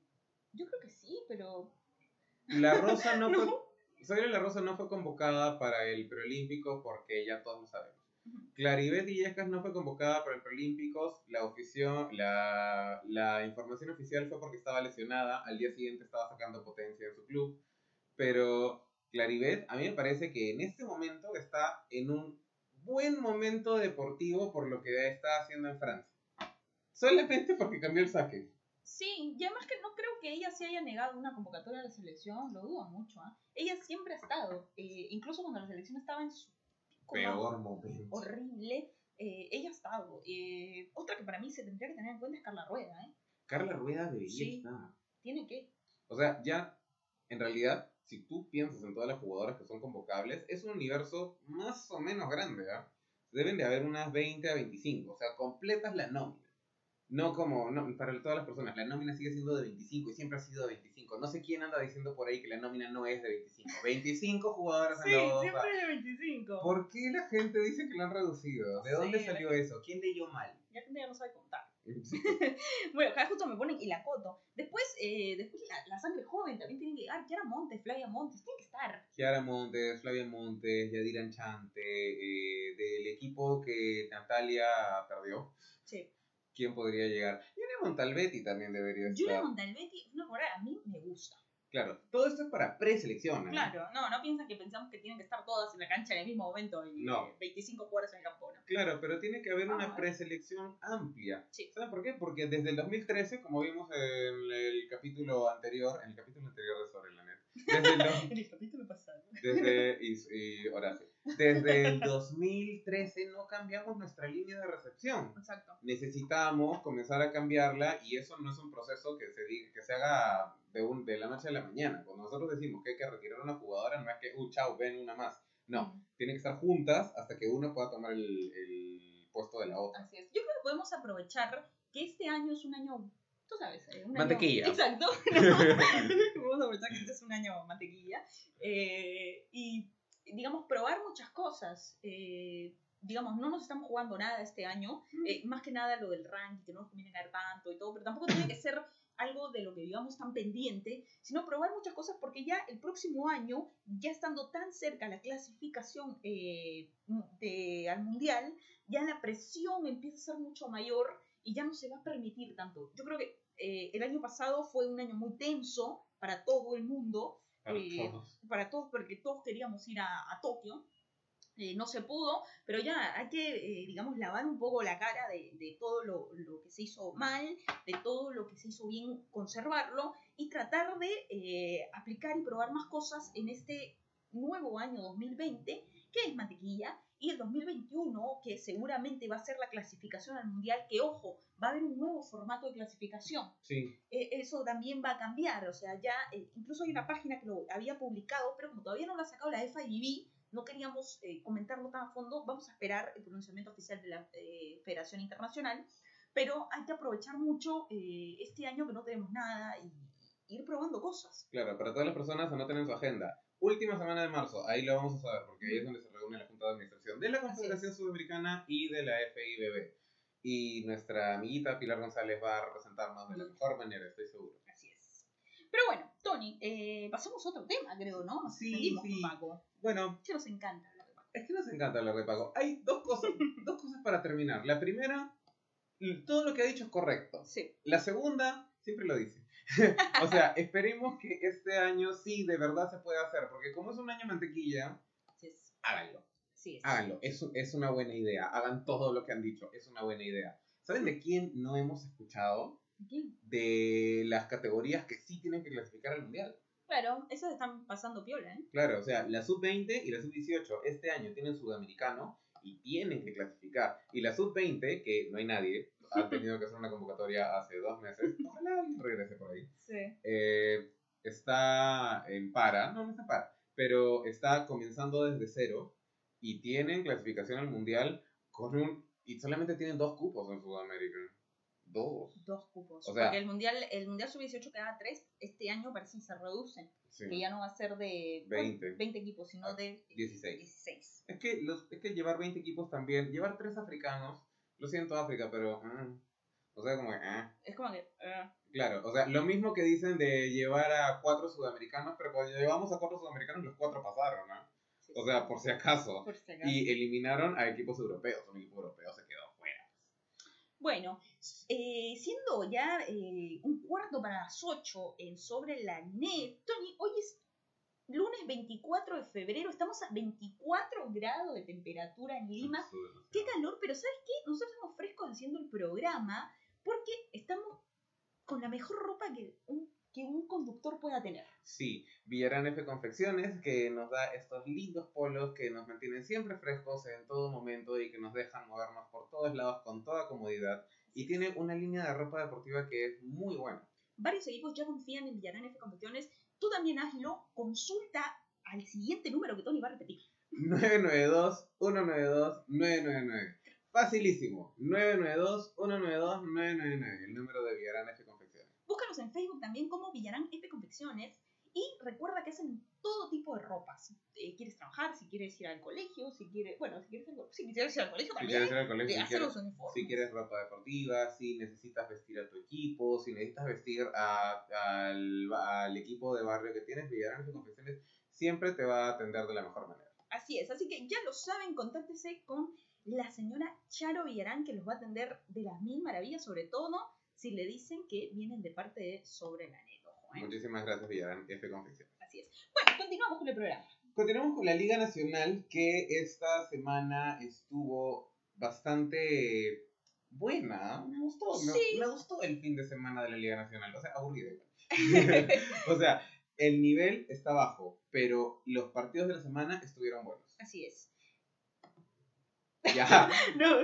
yo creo que sí, pero... La Rosa no fue, La Rosa no fue convocada para el preolímpico porque ya todos lo sabemos. Claribet Illescas no fue convocada para el preolímpicos. La, la, la información oficial fue porque estaba lesionada. Al día siguiente estaba sacando potencia en su club. Pero Claribet, a mí me parece que en este momento está en un buen momento deportivo por lo que está haciendo en Francia. Solamente porque cambió el saque. Sí, y además que no creo que ella se haya negado una convocatoria a la selección, lo dudo mucho. ¿ah? Ella siempre ha estado, eh, incluso cuando la selección estaba en su Peor momento. horrible, eh, ella ha estado. Eh, otra que para mí se tendría que tener en cuenta es Carla Rueda, ¿eh? Carla Rueda debería Sí. estar. Tiene que. O sea, ya, en realidad, si tú piensas en todas las jugadoras que son convocables, es un universo más o menos grande, ¿ah? deben de haber unas 20 a 25, o sea, completas la nómina. No como, no, para todas las personas, la nómina sigue siendo de 25 y siempre ha sido de 25. No sé quién anda diciendo por ahí que la nómina no es de 25. 25 jugadoras Sí, la siempre es de 25. ¿Por qué la gente dice que lo han reducido? ¿De dónde salió eso? ¿Quién leyó mal? Ya gente ya no sabe contar. Bueno, acá justo me ponen y la coto. Después, eh, después la, la sangre joven también tiene que llegar. Kiara Montes, Flavia Montes, tienen que estar. Kiara Montes, Flavia Montes, Yadira Anchante, eh, del equipo que Natalia perdió. Sí. ¿Quién podría llegar? Julia Montalbetti también debería estar. Julia Montalbetti una jugadora a mí me gusta. Claro, todo esto es para preselección. ¿no? Claro, no, no piensan que pensamos que tienen que estar todas en la cancha en el mismo momento y No. eh, 25 jugadores en el campo, ¿no? Claro, pero tiene que haber Vamos a una preselección amplia. Sí. ¿Saben por qué? Porque desde el 2013, como vimos en el capítulo anterior, en el capítulo anterior de Sobre la Net, desde el, En el capítulo pasado. desde, y, y sí, desde el 2013 no cambiamos nuestra línea de recepción. Exacto. Necesitamos comenzar a cambiarla y eso no es un proceso que se, diga- que se haga de, un, de la noche a la mañana. Cuando nosotros decimos que hay que retirar a una jugadora, no es que, uh, chao, ven una más. No, Mm, tienen que estar juntas hasta que una pueda tomar el, el puesto de la otra. Así es. Yo creo que podemos aprovechar que este año es un año, tú sabes, eh, un año- Mantequilla. Exacto. Vamos a aprovechar que este es un año mantequilla. eh, y, digamos, probar muchas cosas. eh, digamos, no nos estamos jugando nada este año. eh, más que nada lo del ranking, que no nos conviene ganar tanto y todo, pero tampoco tiene que ser algo de lo que digamos tan pendiente, sino probar muchas cosas porque ya el próximo año, ya estando tan cerca la clasificación eh, de, al mundial, ya la presión empieza a ser mucho mayor y ya no se va a permitir tanto. Yo creo que eh, el año pasado fue un año muy tenso para todo el mundo, Para eh, todos. para todos, porque todos queríamos ir a, a Tokio. Eh, no se pudo, pero ya hay que, eh, digamos, lavar un poco la cara de, de todo lo, lo que se hizo mal, de todo lo que se hizo bien, conservarlo y tratar de eh, aplicar y probar más cosas en este nuevo año 2020, que es mantequilla, y el 2021, que seguramente va a ser la clasificación al mundial, que ojo, va a haber un nuevo formato de clasificación Sí, eh, eso también va a cambiar. O sea, ya eh, incluso hay una página que lo había publicado, pero como todavía no lo ha sacado la FIB, no queríamos eh, comentarlo tan a fondo. Vamos a esperar el pronunciamiento oficial de la eh, Federación Internacional. Pero hay que aprovechar mucho eh, este año que no tenemos nada y, y ir probando cosas. claro, para todas las personas anoten en su agenda. Última semana de marzo, ahí lo vamos a saber, porque ahí es donde se reúne la Junta de Administración de la Confederación es. Sudamericana y de la FIBB. Y nuestra amiguita Pilar González va a representarnos de la mejor manera, estoy seguro. Así es. Pero bueno, Tony, eh, pasemos a otro tema, creo, ¿no? Nos Sí, sí. un poco. Bueno, Sí, nos encanta hablar de Paco. Es que nos encanta hablar de Paco. Hay dos cosas, dos cosas para terminar. La primera, todo lo que ha dicho es correcto. Sí. La segunda, siempre lo dice. o sea, esperemos que este año sí de verdad se pueda hacer, porque como es un año mantequilla, es. Háganlo. Háganlo. Es, es una buena idea. Hagan todo lo que han dicho. Es una buena idea. ¿Saben de quién no hemos escuchado? ¿Quién? De las categorías que sí tienen que clasificar al mundial. Claro, esas están pasando piola, ¿eh? Claro, o sea, la sub-20 y la sub-18 este año tienen sudamericano y tienen que clasificar. Y la sub-20, que no hay nadie, han tenido que hacer una convocatoria hace dos meses, ojalá alguien regrese por ahí, Sí. eh, está en para, no, no está en para, pero está comenzando desde cero y tienen clasificación al mundial con un... y solamente tienen dos cupos en Sudamérica. Dos. Dos cupos. O sea- Porque el mundial, el mundial sub-18 quedaba tres, este año parece que se reducen. Sí. Que ya no va a ser de 20. 20 equipos, sino Ah, de 16. 16. Es que, los, es que llevar 20 equipos también, llevar tres africanos, lo siento África, pero... mm, o sea, como que... ah. Es como que. eh, Claro, o sea, lo mismo que dicen de llevar a cuatro sudamericanos, pero cuando llevamos a cuatro sudamericanos, los cuatro pasaron, ¿no? sí, O sea, por si acaso. Por si acaso. Y eliminaron a equipos europeos, un equipo europeo se quedó fuera. Bueno, eh, siendo ya eh, un cuarto para las 8 en sobre la net, Tony, hoy es lunes 24 de febrero, estamos a 24 grados de temperatura en Lima. Qué calor, pero ¿sabes qué? Nosotros estamos frescos haciendo el programa porque estamos con la mejor ropa que un, que un conductor pueda tener. Sí, Villarán F Confecciones, que nos da estos lindos polos que nos mantienen siempre frescos en todo momento y que nos dejan movernos por todos lados con toda comodidad. Y tiene una línea de ropa deportiva que es muy buena. Varios equipos ya confían en Villarán F Confecciones. Tú también hazlo. Consulta al siguiente número que Tony va a repetir. 992-192-999. Facilísimo. 992-192-999. El número de Villarán F. Búscanos en Facebook también como Villarán F Confecciones y recuerda que hacen todo tipo de ropa. Si eh, quieres trabajar, si quieres ir al colegio, si quieres, bueno, si quieres, si quieres ir al colegio Si también. quieres ir al colegio, si quieres, los uniformes. si quieres ropa deportiva, si necesitas vestir a tu equipo, si necesitas vestir a- al, al equipo de barrio que tienes, Villarán F. Confecciones siempre te va a atender de la mejor manera. Así es, así que ya lo saben, contáctese con la señora Charo Villarán que los va a atender de las mil maravillas, sobre todo si le dicen que vienen de parte de Sobre la Net. ojo, ¿eh? Muchísimas gracias, Villarán F. Confecciones. Así es. Bueno, continuamos con el programa. Continuamos con la Liga Nacional que esta semana estuvo bastante buena. Me gustó, me- Sí. me, gustó el fin de semana de la Liga Nacional. O sea, aburrido. igual. o sea, el nivel está bajo, pero los partidos de la semana estuvieron buenos. Así es. Ya, No,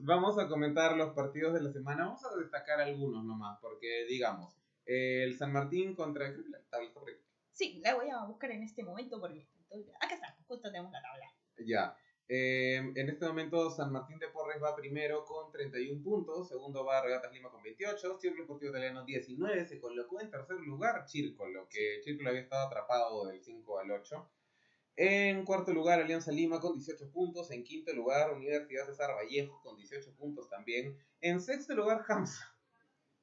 vamos a comentar los partidos de la semana. Vamos a destacar algunos nomás, porque digamos, el San Martín contra... creo que la tabla está por aquí. sí, la voy a buscar en este momento porque acá está, justo tenemos la tabla. Ya. Eh, en este momento San Martín de Porres va primero con 31 puntos, segundo va Regatas Lima con 28, Círculo Deportivo Italiano 19, se colocó en tercer lugar Círculo, que Círculo había estado atrapado del 5 al 8. En cuarto lugar Alianza Lima con 18 puntos, en quinto lugar Universidad César Vallejo con 18 puntos también, en sexto lugar Hamza.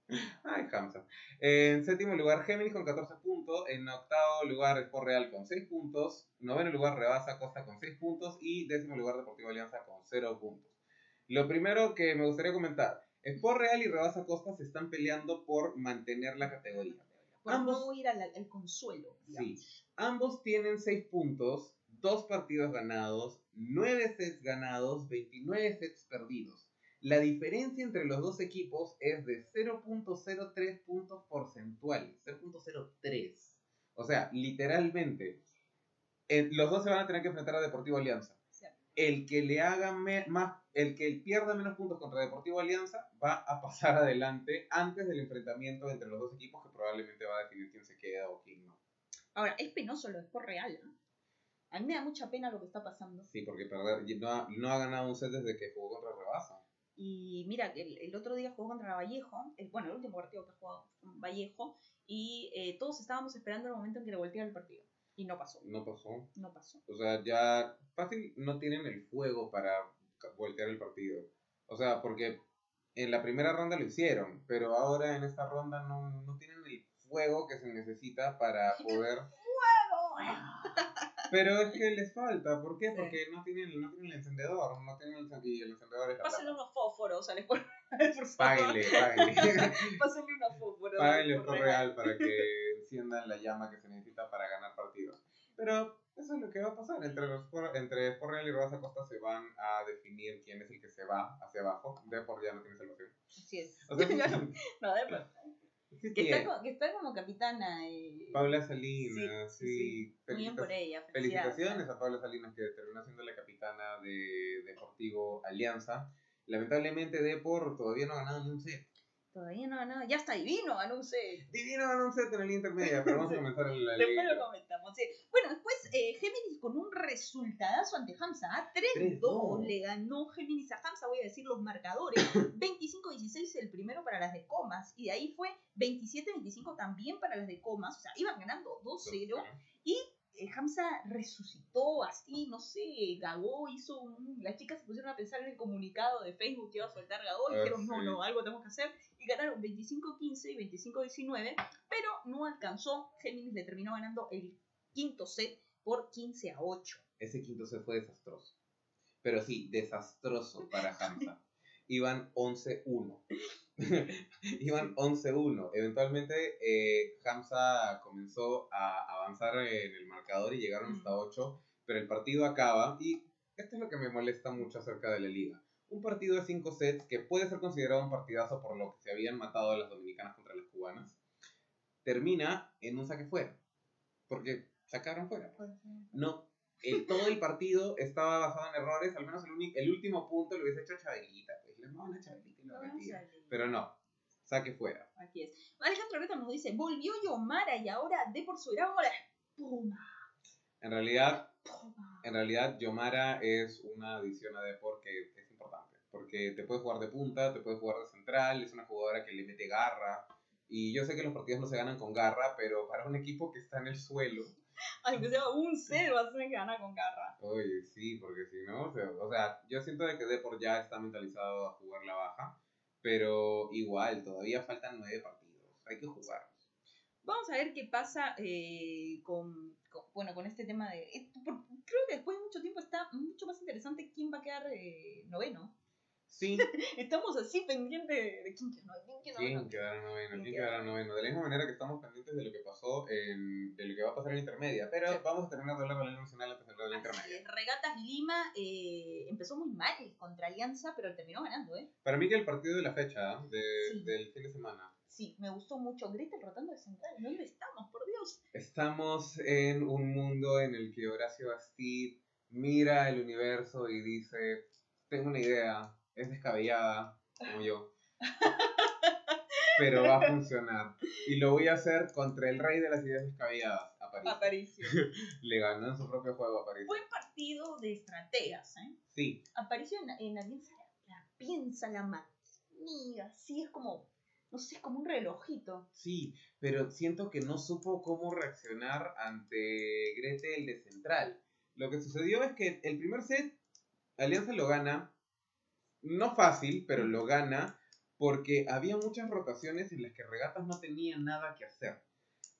Ay, Hamza. En séptimo lugar, Géminis con 14 puntos. En octavo lugar, Sport Real con 6 puntos. Noveno lugar, Rebasa Costa con 6 puntos. Y décimo lugar, Deportivo Alianza con 0 puntos. Lo primero que me gustaría comentar: Sport Real y Rebasa Costa se están peleando por mantener la categoría. Por Ambos- no ir al, al consuelo. digamos. Sí. Ambos tienen 6 puntos, 2 partidos ganados, 9 sets ganados, 29 sets perdidos. La diferencia entre los dos equipos es de 0.03 puntos porcentuales. 0.03. O sea, literalmente, eh, los dos se van a tener que enfrentar a Deportivo Alianza. El que le haga más, el que pierda menos puntos contra Deportivo Alianza va a pasar adelante antes del enfrentamiento entre los dos equipos que probablemente va a definir quién se queda o quién no. Ahora, es penoso lo de Sport Real. ¿no? A mí me da mucha pena lo que está pasando. Sí, porque perder, no, ha, no ha ganado un set desde que jugó contra Rebasa. Y mira, el, el otro día jugó contra Vallejo, el, bueno, el último partido que ha jugado Vallejo, y eh, todos estábamos esperando el momento en que le volteara el partido. Y no pasó, No pasó. no pasó. O sea, ya fácil no tienen el fuego para voltear el partido. O sea, porque en la primera ronda lo hicieron, pero ahora en esta ronda no, no tienen el fuego que se necesita para poder... Pero es que les falta, ¿por qué? Sí. Porque no tienen, no tienen el encendedor, no tienen el, y el encendedor es la plata. unos fósforos al Sport por favor. Páguenle, páguenle. Pásenle unos fósforos. Páguenle Sport real para que enciendan la llama que se necesita para ganar partidos. Pero eso es lo que va a pasar. Entre los entre y Rosa Costa se van a definir quién es el que se va hacia abajo. Depor ya no tiene salvación. Así es. O sea, no- no, de- sí que, está, co- que está como capitana. eh, Paula Salinas, Sí, sí. sí, bien por ella. Felicitaciones a Paula Salinas que terminó siendo la capitana de Deportivo Alianza. Lamentablemente Depor todavía no ha ganado ni un set. Todavía no, no, ya está divino, ganó un set. Divino ganó un set en el intermedia, pero vamos a comenzar en la Después lo comentamos. sí. Bueno, después eh, Géminis con un resultadazo ante Hamza. ¿ah? 3-2 3-2. le ganó Géminis a Hamza. Voy a decir los marcadores. 25-16 el primero para las de Comas. Y de ahí fue 27-25 también para las de Comas. O sea, iban ganando 2-0. eh, Hamza resucitó así, no sé, Gagó hizo un... Las chicas se pusieron a pensar en el comunicado de Facebook que iba a soltar Gagó y Ah, dijeron, no, no, algo tenemos que hacer. Y ganaron 25-15 y 25-19, pero no alcanzó. Géminis le terminó ganando el quinto set por 15 a 8. Ese quinto set fue desastroso. Pero sí, desastroso para Hamza. Iban 11-1. Iban 11-1. Eventualmente eh, Hamza comenzó a avanzar en el marcador y llegaron hasta 8. Pero el partido acaba. Y esto es lo que me molesta mucho acerca de la liga. Un partido de 5 sets que puede ser considerado un partidazo por lo que se habían matado las dominicanas contra las cubanas. Termina en un saque fuera. Porque sacaron fuera. No, el, todo el partido estaba basado en errores, al menos el, el último punto lo hubiese hecho Chabelita, pues le mandaban a Chabelita y lo metía. Pero no, saque fuera. Aquí es. Alejandro Reta nos dice, volvió Yomara y ahora de por su gran la espuma. En realidad, Espuma. En realidad, Yomara es una adición a Depor que es importante. Porque te puedes jugar de punta, te puedes jugar de central, es una jugadora que le mete garra. Y yo sé que los partidos no se ganan con garra, pero para un equipo que está en el suelo. Aunque sea un cero, vas a tener que ganar con garra. Oye, sí, porque si no, o sea, o sea, yo siento de que Depor ya está mentalizado a jugar la baja, pero igual, todavía faltan nueve partidos, hay que jugar. Vamos a ver qué pasa eh, con, bueno, con este tema de... por- creo que después de mucho tiempo está mucho más interesante quién va a quedar eh, noveno. Sí, Estamos así pendientes de, quién queda noveno, quién queda ¿quién noveno. quedará noveno? ¿Quién ¿Quién quedará quedará noveno? De la misma manera que estamos pendientes de lo que pasó, en, de lo que va a pasar en la intermedia, pero Sí. vamos a terminar de hablar de la nacional antes de hablar de la intermedia. es, Regatas Lima eh, empezó muy mal contra Alianza, pero terminó ganando, ¿eh? Para mí que el partido de la fecha, de, Sí. del fin de semana, Sí, me gustó mucho. Gretel rotando de central. ¿Dónde estamos, por Dios? Estamos en un mundo en el que Horacio Bastid mira el universo y dice, tengo una idea, es descabellada, como yo, pero va a funcionar. Y lo voy a hacer contra el rey de las ideas descabelladas, a París. Aparicio. Le ganó en su propio juego a París. Buen partido de estrategas, ¿eh? Sí, Aparicio en, en Alianza la, la piensa, la sí, es como, no sé, es como un relojito. sí, pero siento que no supo cómo reaccionar ante Gretel de central. Lo que sucedió es que el primer set, Alianza lo gana, no fácil, pero lo gana porque había muchas rotaciones en las que Regatas no tenía nada que hacer.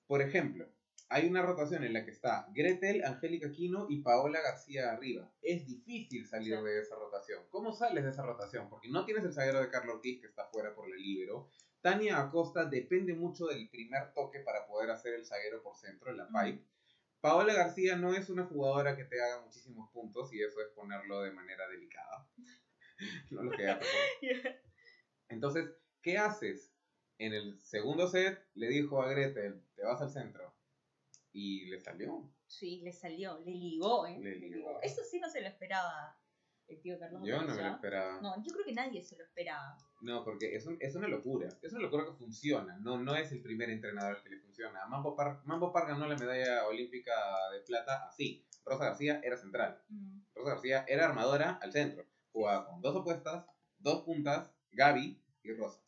Por ejemplo, hay una rotación en la que está Gretel, Angélica Quino y Paola García arriba. Es difícil salir Sí. de esa rotación. ¿Cómo sales de esa rotación? Porque no tienes el zaguero de Carlos Ortiz que está fuera por la libero. Tania Acosta depende mucho del primer toque para poder hacer el zaguero por centro en la pipe. Paola García no es una jugadora que te haga muchísimos puntos y eso es ponerlo de manera delicada. no lo que entonces, ¿qué haces? En el segundo set le dijo a Gretel, te vas al centro. Y le salió. Sí, le salió, le ligó, ¿eh? Le ligó. Eso sí no se lo esperaba el tío Carlos Yo no me lo esperaba. No, No, yo creo que nadie se lo esperaba. porque es, un- es una locura. Es una locura que funciona. No, no es el primer entrenador que le funciona. Mambo Par, Mambo Par ganó la medalla olímpica de plata así. Rosa García era central. Mm. Rosa García era armadora al centro. Jugaba con dos opuestas, dos puntas, Gaby y Rosa.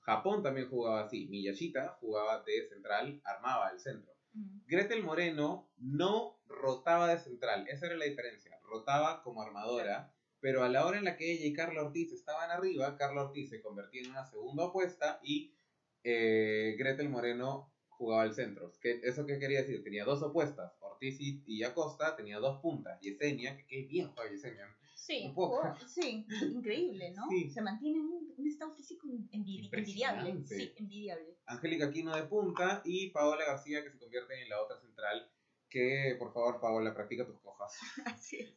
Japón también jugaba así. Miyashita jugaba de central, armaba el centro. Mm. Gretel Moreno no rotaba de central, esa era la diferencia. Rotaba como armadora, pero a la hora en la que ella y Carla Ortiz estaban arriba, Carla Ortiz se convertía en una segunda opuesta y eh, Gretel Moreno jugaba al centro. ¿Qué- ¿Eso qué quería decir? Tenía dos opuestas, Ortiz y, y Acosta, tenía dos puntas. Yesenia, que qué bien juega Yesenia. Sí, sí, increíble, ¿no? Sí. Se mantiene en un, un estado físico envi- envidiable. Sí, envidiable. Angélica Quino de punta y Paola García que se convierte en la otra central. Que por favor, Paola, practica tus cojas. Así es.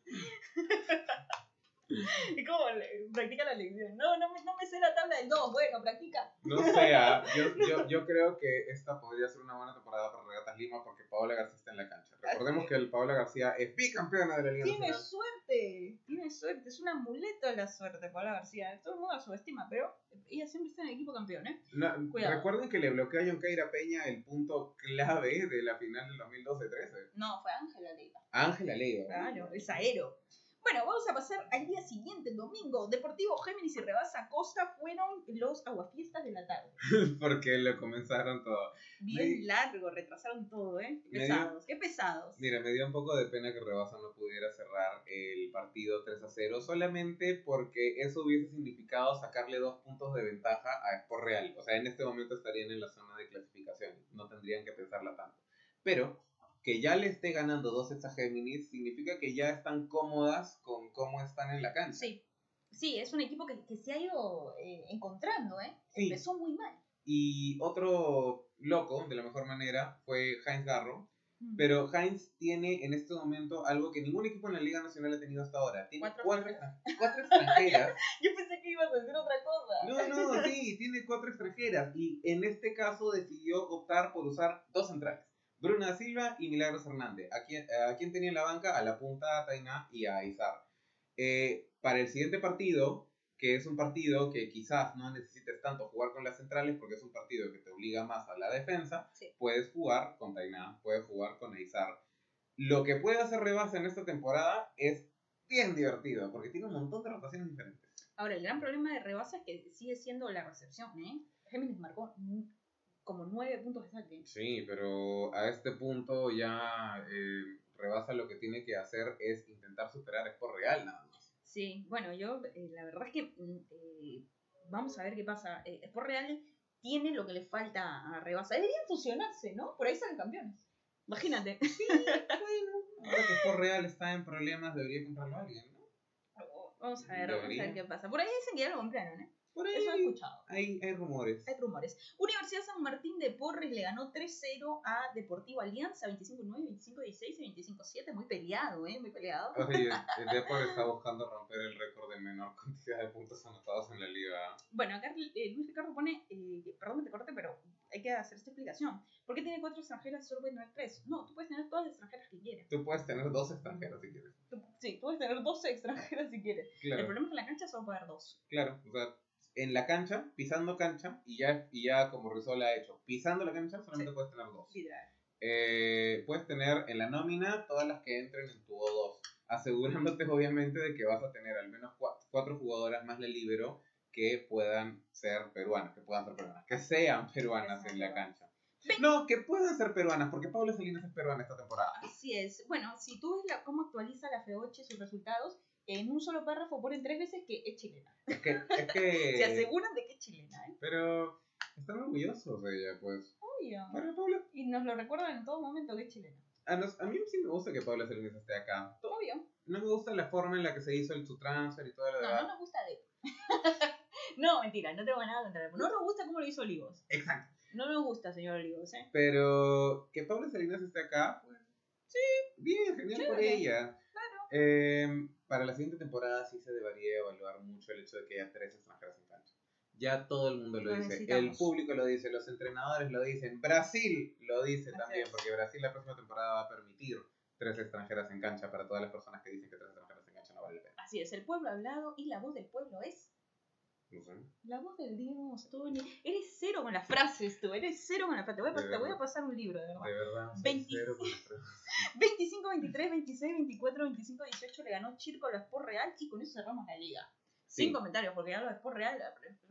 y como practica la lección. No, no me, no me sé la tabla del 2. Bueno, practica. No sea, yo, yo, yo creo que esta podría ser una buena temporada para Regatas Lima porque Paola García está en la cancha. Recordemos que el Paola García es bicampeona de la Liga Tiene Nacional. suerte. Tiene suerte. Es un amuleto la suerte, Paula García. Todo el mundo la subestima, pero ella siempre está en el equipo campeón, ¿eh? No, Cuidado. recuerden que le bloqueó a Yonkaira Peña el punto clave de la final del 2012-13. No, fue Ángela Leiva. Ángela Leiva. Claro, el zaguero. Bueno, vamos a pasar al día siguiente, el domingo. Deportivo Géminis y Rebasa Costa fueron los aguafiestas de la tarde. Porque lo comenzaron todo. Bien Me- largo, retrasaron todo, ¿eh? Qué dio- pesados, qué pesados. Mira, me dio un poco de pena que Rebasa no pudiera cerrar el partido 3 a 0, solamente porque eso hubiese significado sacarle dos puntos de ventaja a Sport Real. O sea, en este momento estarían en la zona de clasificación, no tendrían que pensarla tanto. Pero que ya le esté ganando dos sets a Géminis significa que ya están cómodas con cómo están en la cancha. Sí, sí, es un equipo que, que se ha ido eh, encontrando, ¿eh? Sí. Empezó muy mal. Y otro loco, de la mejor manera, fue Heinz Garro. Mm. Pero Heinz tiene en este momento algo que ningún equipo en la Liga Nacional ha tenido hasta ahora. Tiene Cuatro cuatro, cuatro extranjeras. Yo pensé que ibas a decir otra cosa. No, no, sí, tiene cuatro extranjeras. Y en este caso decidió optar por usar dos centrales. Bruna Silva y Milagros Hernández. ¿A quién, a quién tenía en la banca? A la punta a Tainá y a Izar. Eh, para el siguiente partido, que es un partido que quizás no necesites tanto jugar con las centrales porque es un partido que te obliga más a la defensa, Sí. puedes jugar con Tainá, puedes jugar con Aizar. lo que puede hacer Rebasa en esta temporada es bien divertido, porque tiene un montón de rotaciones diferentes. Ahora, el gran problema de Rebasa es que sigue siendo la recepción, ¿eh? Géminis marcó como nueve puntos de saque. Sí, pero a este punto ya eh, Rebasa lo que tiene que hacer es intentar superar a Sport Real nada más. Sí, bueno, yo eh, la verdad es que mm, eh, vamos a ver qué pasa. Eh, Sport Real tiene lo que le falta a Rebasa. Deberían fusionarse, ¿no? Por ahí salen campeones. Imagínate. Ahora que Sport Real está en problemas, debería comprarlo alguien, ¿no? Vamos a ver, vamos a ver qué pasa. Por ahí dicen que ya lo compraron, ¿eh? Por ahí Eso he escuchado. hay, hay rumores. Hay rumores. Universidad San Martín de Porres le ganó 3-0 a Deportivo Alianza, 25-9, 25-16 y 25-7. Muy peleado, ¿eh? Muy peleado. Oye, el Depor está buscando romper el récord de menor cantidad de puntos anotados en la liga. Bueno, acá eh, Luis Ricardo pone, eh, perdón que te corte, pero hay que hacer esta explicación. ¿Por qué tiene cuatro extranjeras y solo puede tener tres? No, tú puedes tener todas las extranjeras que quieras. Tú puedes tener dos extranjeros si quieres. Tú- sí, tú puedes tener 12 extranjeras si quieres. El Claro, problema es que en la cancha solo puede haber dos. claro. O sea, en la cancha, pisando cancha, y ya, y ya como Rizola ha hecho, pisando la cancha solamente Sí. puedes tener dos. Eh, puedes tener en la nómina todas las que entren en tu O2, asegurándote obviamente de que vas a tener al menos cua- cuatro jugadoras más de libero que puedan ser peruanas, que puedan ser peruanas, que sean peruanas en la cancha. No, que puedan ser peruanas, porque Paula Salinas es peruana esta temporada. Así es. Bueno, si tú ves la, cómo actualiza la FEOCHE sus resultados, en un solo párrafo ponen tres veces que es chilena. Es que, es que Se aseguran de que es chilena, ¿eh? Pero están orgullosos de ella, pues. Obvio. Para Paula. Y nos lo recuerdan en todo momento que es chilena. A, nos- a mí sí me gusta que Paula Salinas esté acá. Obvio. No me gusta la forma en la que se hizo el, su transfer y todo lo No, demás. no nos gusta de. no, mentira, no tengo nada contra él. No nos gusta cómo lo hizo Olivos. Exacto. No nos gusta, señor Olivos, ¿eh? Pero que Paula Salinas esté acá, pues. Sí, bien, genial por ella. Claro. Eh, para la siguiente temporada sí se debería evaluar mucho el hecho de que haya tres extranjeras en cancha. Ya todo el mundo lo Lo dice, el público lo dice, los entrenadores lo dicen, Brasil lo dice Así también, es. porque Brasil la próxima temporada va a permitir tres extranjeras en cancha para todas las personas que dicen que tres extranjeras en cancha no vale la pena. Así es, el pueblo ha hablado y la voz del pueblo es. No sé. La voz del Dios, Tony. Eres cero con las frases, tú. Eres cero con las frases. Te voy a, voy pasar un libro, de verdad. De verdad, soy 20. cero con las frases. 25, 23, 26, 24, 25, 18 le ganó Chirco a los Sport Real y con eso cerramos la liga. Sí. Sin comentarios, porque ya los Sport Real,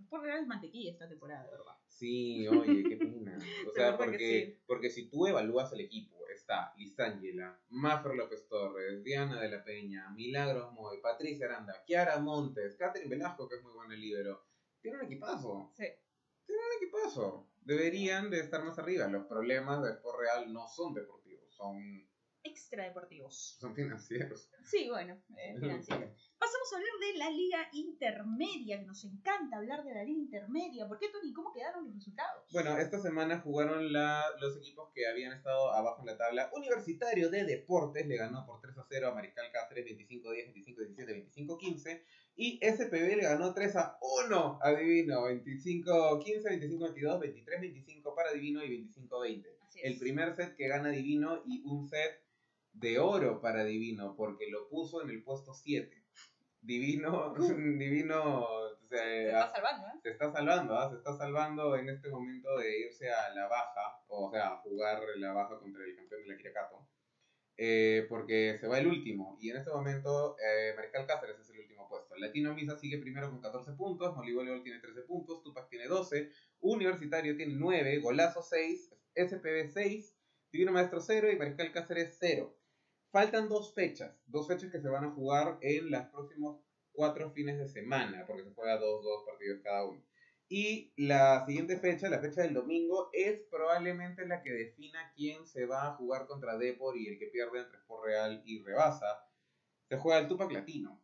Sport Real es mantequilla esta temporada, de verdad. Sí, oye, qué pena. O sea, porque, sí. porque si tú evalúas el equipo, está Lisángela, Mafro López Torres, Diana de la Peña, Milagros Moy, Patricia Aranda, Kiara Montes, Catherine Velasco, que es muy buena líbero. Tiene un equipazo, Sí. tiene un equipazo. Deberían de estar más arriba. Los problemas de Sport Real no son deportivos, son, Extra deportivos. son financieros. Sí, bueno, eh, financieros. Pasamos a hablar de la liga intermedia, que nos encanta hablar de la liga intermedia. ¿Por qué, Tony? ¿Cómo quedaron los resultados? Bueno, esta semana jugaron la, los equipos que habían estado abajo en la tabla. Universitario de Deportes le ganó por 3 a 0 a Mariscal Cáceres 25-10, 25-17, 25-15. Y SPB le ganó 3 a 1 a Divino 25-15, 25-22, 23-25 para Divino y 25-20. Así es. El primer set que gana Divino y un set de oro para Divino porque lo puso en el puesto 7. Divino, Divino se, Se está salvando, ¿eh? se está salvando, ¿ah? se está salvando en este momento de irse a la baja, o sea, jugar la baja contra el campeón de la Quiracato, eh, porque se va el último, y en este momento eh, Mariscal Cáceres es el último puesto. Latino Misa sigue primero con 14 puntos, Molivoleol tiene 13 puntos, Tupac tiene 12, Universitario tiene 9, Golazo 6, SPB 6, Divino Maestro 0 y Mariscal Cáceres 0. Faltan dos fechas, dos fechas que se van a jugar en los próximos cuatro fines de semana, porque se juega dos, dos partidos cada uno. Y la siguiente fecha, la fecha del domingo, es probablemente la que defina quién se va a jugar contra Depor y el que pierde entre Sport Real y Rebasa. Se juega el Tupac Latino,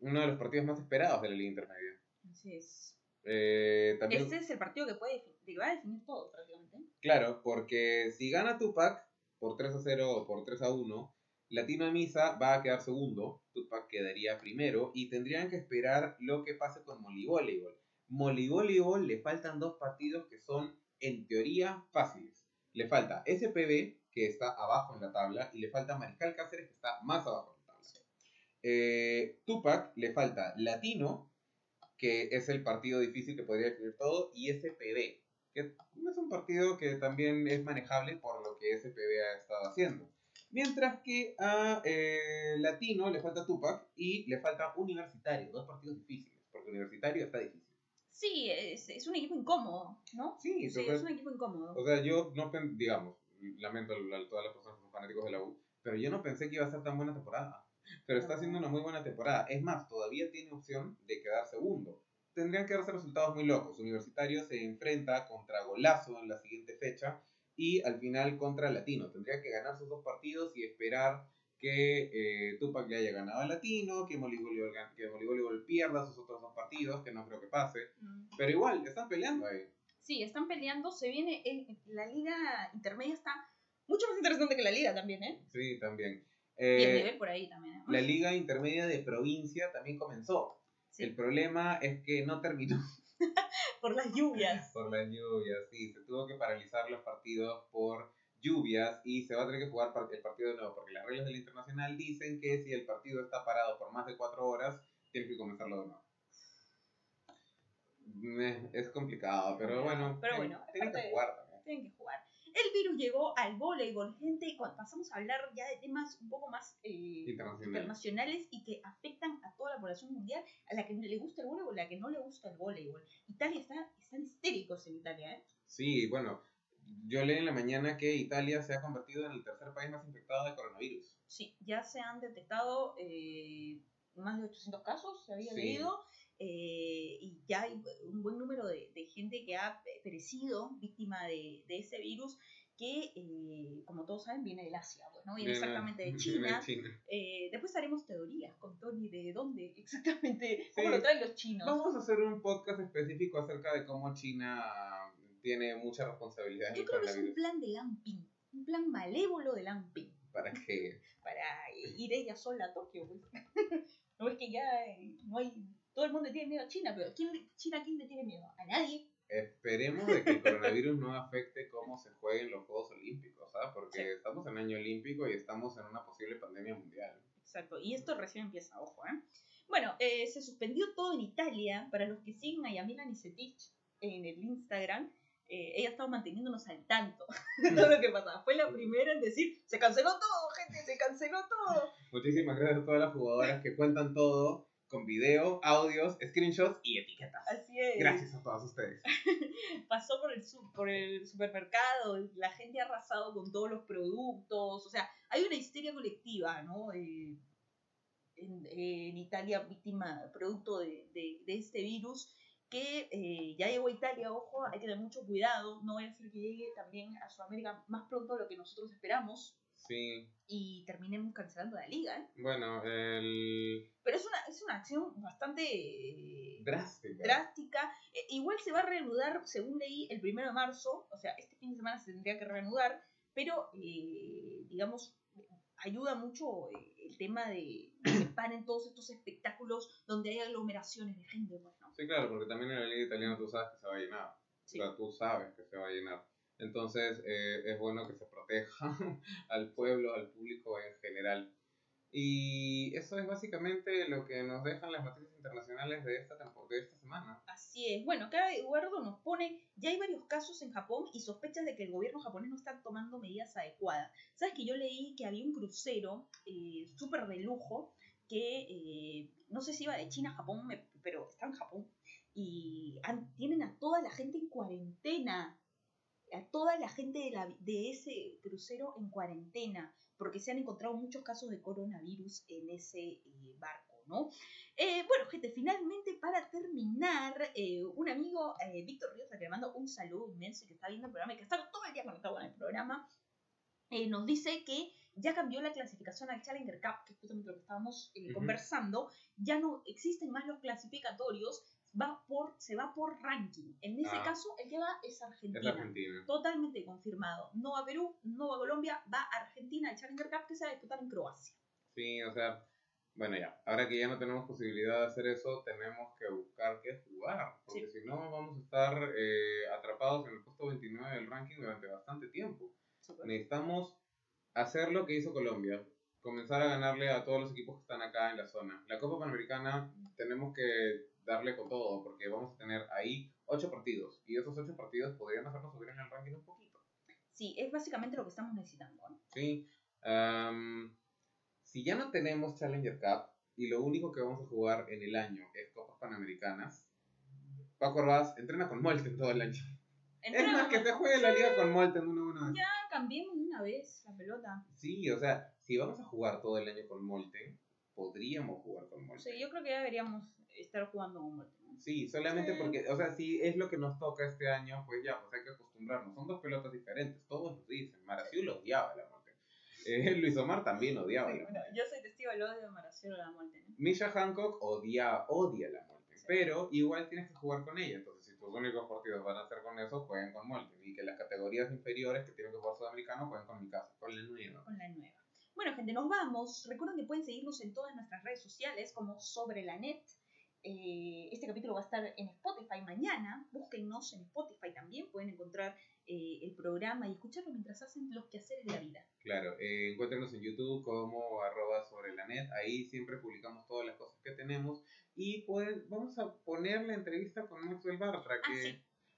uno de los partidos más esperados de la Liga Intermedia. Así es. Eh, también, Este es el partido que puede que va a definir todo prácticamente. Claro, porque si gana Tupac por 3 a 0 o por 3 a 1, Latino Misa va a quedar segundo, Tupac quedaría primero y tendrían que esperar lo que pase con Molivoleibol. Molivoleibol le faltan dos partidos que son en teoría fáciles. Le falta SPB, que está abajo en la tabla, y le falta Mariscal Cáceres, que está más abajo en la tabla. Eh, Tupac le falta Latino, que es el partido difícil que podría definir todo, y SPB, que es un partido que también es manejable por lo que SPB ha estado haciendo. Mientras que a eh, Latino le falta Tupac y le falta Universitario, dos partidos difíciles, porque Universitario está difícil. Sí, es, es un equipo incómodo, ¿no? Sí, Sí, es un equipo incómodo. O sea, yo no, digamos, lamento a a todas las personas que son fanáticos de la U, pero yo no pensé que iba a ser tan buena temporada. Pero está haciendo una muy buena temporada. Es más, todavía tiene opción de quedar segundo. Tendrían que darse resultados muy locos. Universitario se enfrenta contra Golazo en la siguiente fecha y al final contra Latino. Tendría que ganar sus dos partidos y esperar que eh, Tupac le haya ganado a Latino, que gan- que pierda sus otros dos partidos, que no creo que pase. Mm. Pero igual, están peleando ahí. Sí, están peleando, se viene, el- la liga intermedia está mucho más interesante que la liga también, ¿eh? Sí, también. Eh, por ahí también. ¿eh? La liga intermedia de provincia también comenzó. Sí, El problema es que no terminó por las lluvias. por las lluvias. Sí, se tuvo que paralizar los partidos por lluvias y se va a tener que jugar el partido de nuevo porque las reglas del internacional dicen que si el partido está parado por más de cuatro horas, tienes que comenzarlo de nuevo. Eh, Es complicado, pero bueno, Pero tienen- bueno, tienen parte que jugar también. Tienen que jugar. El virus llegó al voleibol, gente, y cuando pasamos a hablar ya de temas un poco más eh, Internacional. internacionales y que afectan a toda la población mundial, a la que le gusta el voleibol, a la que no le gusta el voleibol. Italia está, están histéricos en Italia, ¿eh? Sí, bueno, yo leí en la mañana que Italia se ha convertido en el tercer país más infectado de coronavirus. Sí, ya se han detectado eh, más de 800 casos, se había Sí. leído, eh, y ya hay un buen número de, de gente que ha perecido víctima de, de ese virus que, eh, como todos saben, viene del Asia, pues, ¿no? Viene exactamente de China. China. Eh, después haremos teorías con Tony de dónde exactamente, cómo Sí. lo traen los chinos. Vamos a hacer un podcast específico acerca de cómo China tiene mucha responsabilidad en Yo creo que es un plan de Lamping, un plan malévolo de Lamping. Para que para ir ella sola a Tokio. Pues. no es que ya eh, no hay. Todo el mundo tiene miedo a China, pero ¿quién, China quién le tiene miedo? A nadie. esperemos de que el coronavirus no afecte cómo se jueguen los Juegos Olímpicos, ¿sabes? Porque Sí. estamos en año olímpico y estamos en una posible pandemia mundial. Exacto, y esto recién empieza, ojo, ¿eh? Bueno, eh, se suspendió todo en Italia. Para los que siguen a Yamila Nisetich en el Instagram, eh, ella ha estado manteniéndonos al tanto de todo lo que pasaba. Fue la primera en decir: se canceló todo, gente, se canceló todo. Muchísimas gracias a todas las jugadoras que cuentan todo con video, audios, screenshots y etiquetas. Así es. Gracias a todos ustedes. pasó por el, por el supermercado, la gente ha arrasado con todos los productos, o sea, hay una histeria colectiva, ¿no? Eh, en, en Italia, víctima, producto de, de- de este virus, que eh, ya llegó a Italia, ojo, hay que tener mucho cuidado, no a ser que llegue también a Sudamérica más pronto de lo que nosotros esperamos Sí, y terminemos cancelando la liga, ¿eh? bueno, el Pero es una, es una acción bastante... eh, drástico. drástica. Eh, igual se va a reanudar, según leí, el primero de marzo, o sea, este fin de semana se tendría que reanudar, pero, eh, digamos, ayuda mucho eh, el tema de que paren todos estos espectáculos donde hay aglomeraciones de gente, pues, ¿no? Sí, claro, porque también en la liga italiana tú sabes que se va a llenar. Sí. O sea, tú sabes que se va a llenar. Entonces eh, es bueno que se proteja al pueblo, al público en general. Y eso es básicamente lo que nos dejan las noticias internacionales de esta, de esta semana. Así es. Bueno, acá Eduardo nos pone, ya hay varios casos en Japón y sospechas de que el gobierno japonés no está tomando medidas adecuadas. ¿Sabes que yo leí que había un crucero eh, súper de lujo que eh, no sé si iba de China a Japón, pero está en Japón y tienen a toda la gente en cuarentena. A toda la gente de, la- de ese crucero en cuarentena, porque se han encontrado muchos casos de coronavirus en ese eh, barco, ¿no? Eh, bueno, gente, finalmente para terminar, eh, un amigo, Víctor Ríos, que le mando un saludo inmenso que está viendo el programa y que está todo el día conectado con el programa, nos dice que ya cambió la clasificación al Challenger Cup, que es justamente lo que estábamos eh, conversando, ya no existen más los clasificatorios, va por, se va por ranking. En ese Ah. caso, el que va es Es Argentina. Argentina. Totalmente confirmado. No va Perú, no va Colombia, va Argentina, el Challenger Cup que se va a disputar en Croacia. Sí, o sea, bueno ya, ahora que ya no tenemos posibilidad de hacer eso, tenemos que buscar qué jugar, porque si no vamos a estar eh, atrapados en el puesto 29 del ranking durante bastante tiempo. Necesitamos hacer lo que hizo Colombia, comenzar a ganarle a todos los equipos que están acá en la zona. La Copa Panamericana tenemos que darle con todo, porque vamos a tener ahí ocho partidos, y esos ocho partidos podrían hacernos subir en el ranking un poquito. Sí, es básicamente lo que estamos necesitando. ¿no? Sí, Am, si ya no tenemos Challenger Cup y lo único que vamos a jugar en el año es Copas Panamericanas, Paco Arbaz entrena con Molten todo el año. Es más, que se juegue la liga con Molten uno a uno. Ya cambiemos una vez la pelota. Sí, o sea, si vamos a jugar todo el año con Molten, podríamos jugar con Molten. Sí, yo creo que ya deberíamos estar jugando con Molten. ¿no? Sí, solamente Sí. porque, o sea, si es lo que nos toca este año, pues ya, pues hay que acostumbrarnos. Son dos pelotas diferentes, todos lo dicen. Maraciú lo odiaba la Molten. Eh, Luis Omar también odiaba Sí, la bueno, Molten. yo soy testigo del odio de Maracelo a la Molten. ¿eh? Misha Hancock odia, odia la Molten, Sí. pero igual tienes que jugar con ella. Entonces, si tus únicos partidos van a ser con eso, jueguen con Molten. Y que las categorías inferiores que tienen que jugar sudamericanos jueguen con mi casa, con la nueva. con la nueva. Bueno, gente, nos vamos. Recuerden que pueden seguirnos en todas nuestras redes sociales como Sobre la Net. Eh, este capítulo va a estar en Spotify mañana. Búsquennos en Spotify también. Pueden encontrar eh, el programa y escucharlo mientras hacen los quehaceres de la vida. Claro, eh, encuéntrenos en YouTube como arroba sobre la net. Ahí siempre publicamos todas las cosas que tenemos. Y pues vamos a poner la entrevista con Maxwell Bartra, que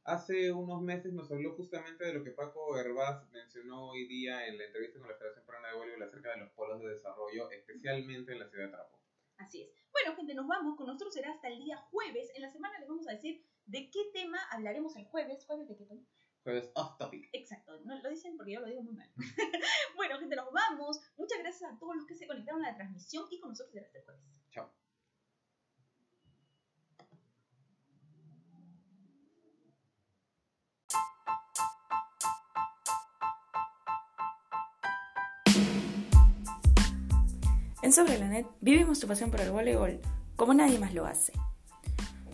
Ah, sí. hace unos meses nos habló justamente de lo que Paco Herbaz mencionó hoy día en la entrevista con la Federación Peruana de Voleibol acerca de los polos de desarrollo, especialmente en la ciudad de Trapo. Así es. Bueno, gente, nos vamos. Con nosotros será hasta el día jueves. En la semana les vamos a decir de qué tema hablaremos el jueves. ¿Jueves de qué tema? Jueves off topic. Exacto, no lo dicen porque yo lo digo muy mal. bueno, gente, nos vamos. Muchas gracias a todos los que se conectaron a la transmisión y con nosotros será hasta el jueves. Chao. En Sobre la Net vivimos tu pasión por el voleibol como nadie más lo hace.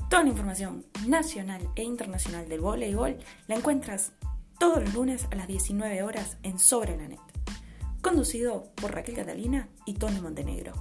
Toda la información nacional e internacional del voleibol la encuentras todos los lunes a las 19 horas en Sobre la Net. Conducido por Raquel Catalina y Tony Montenegro.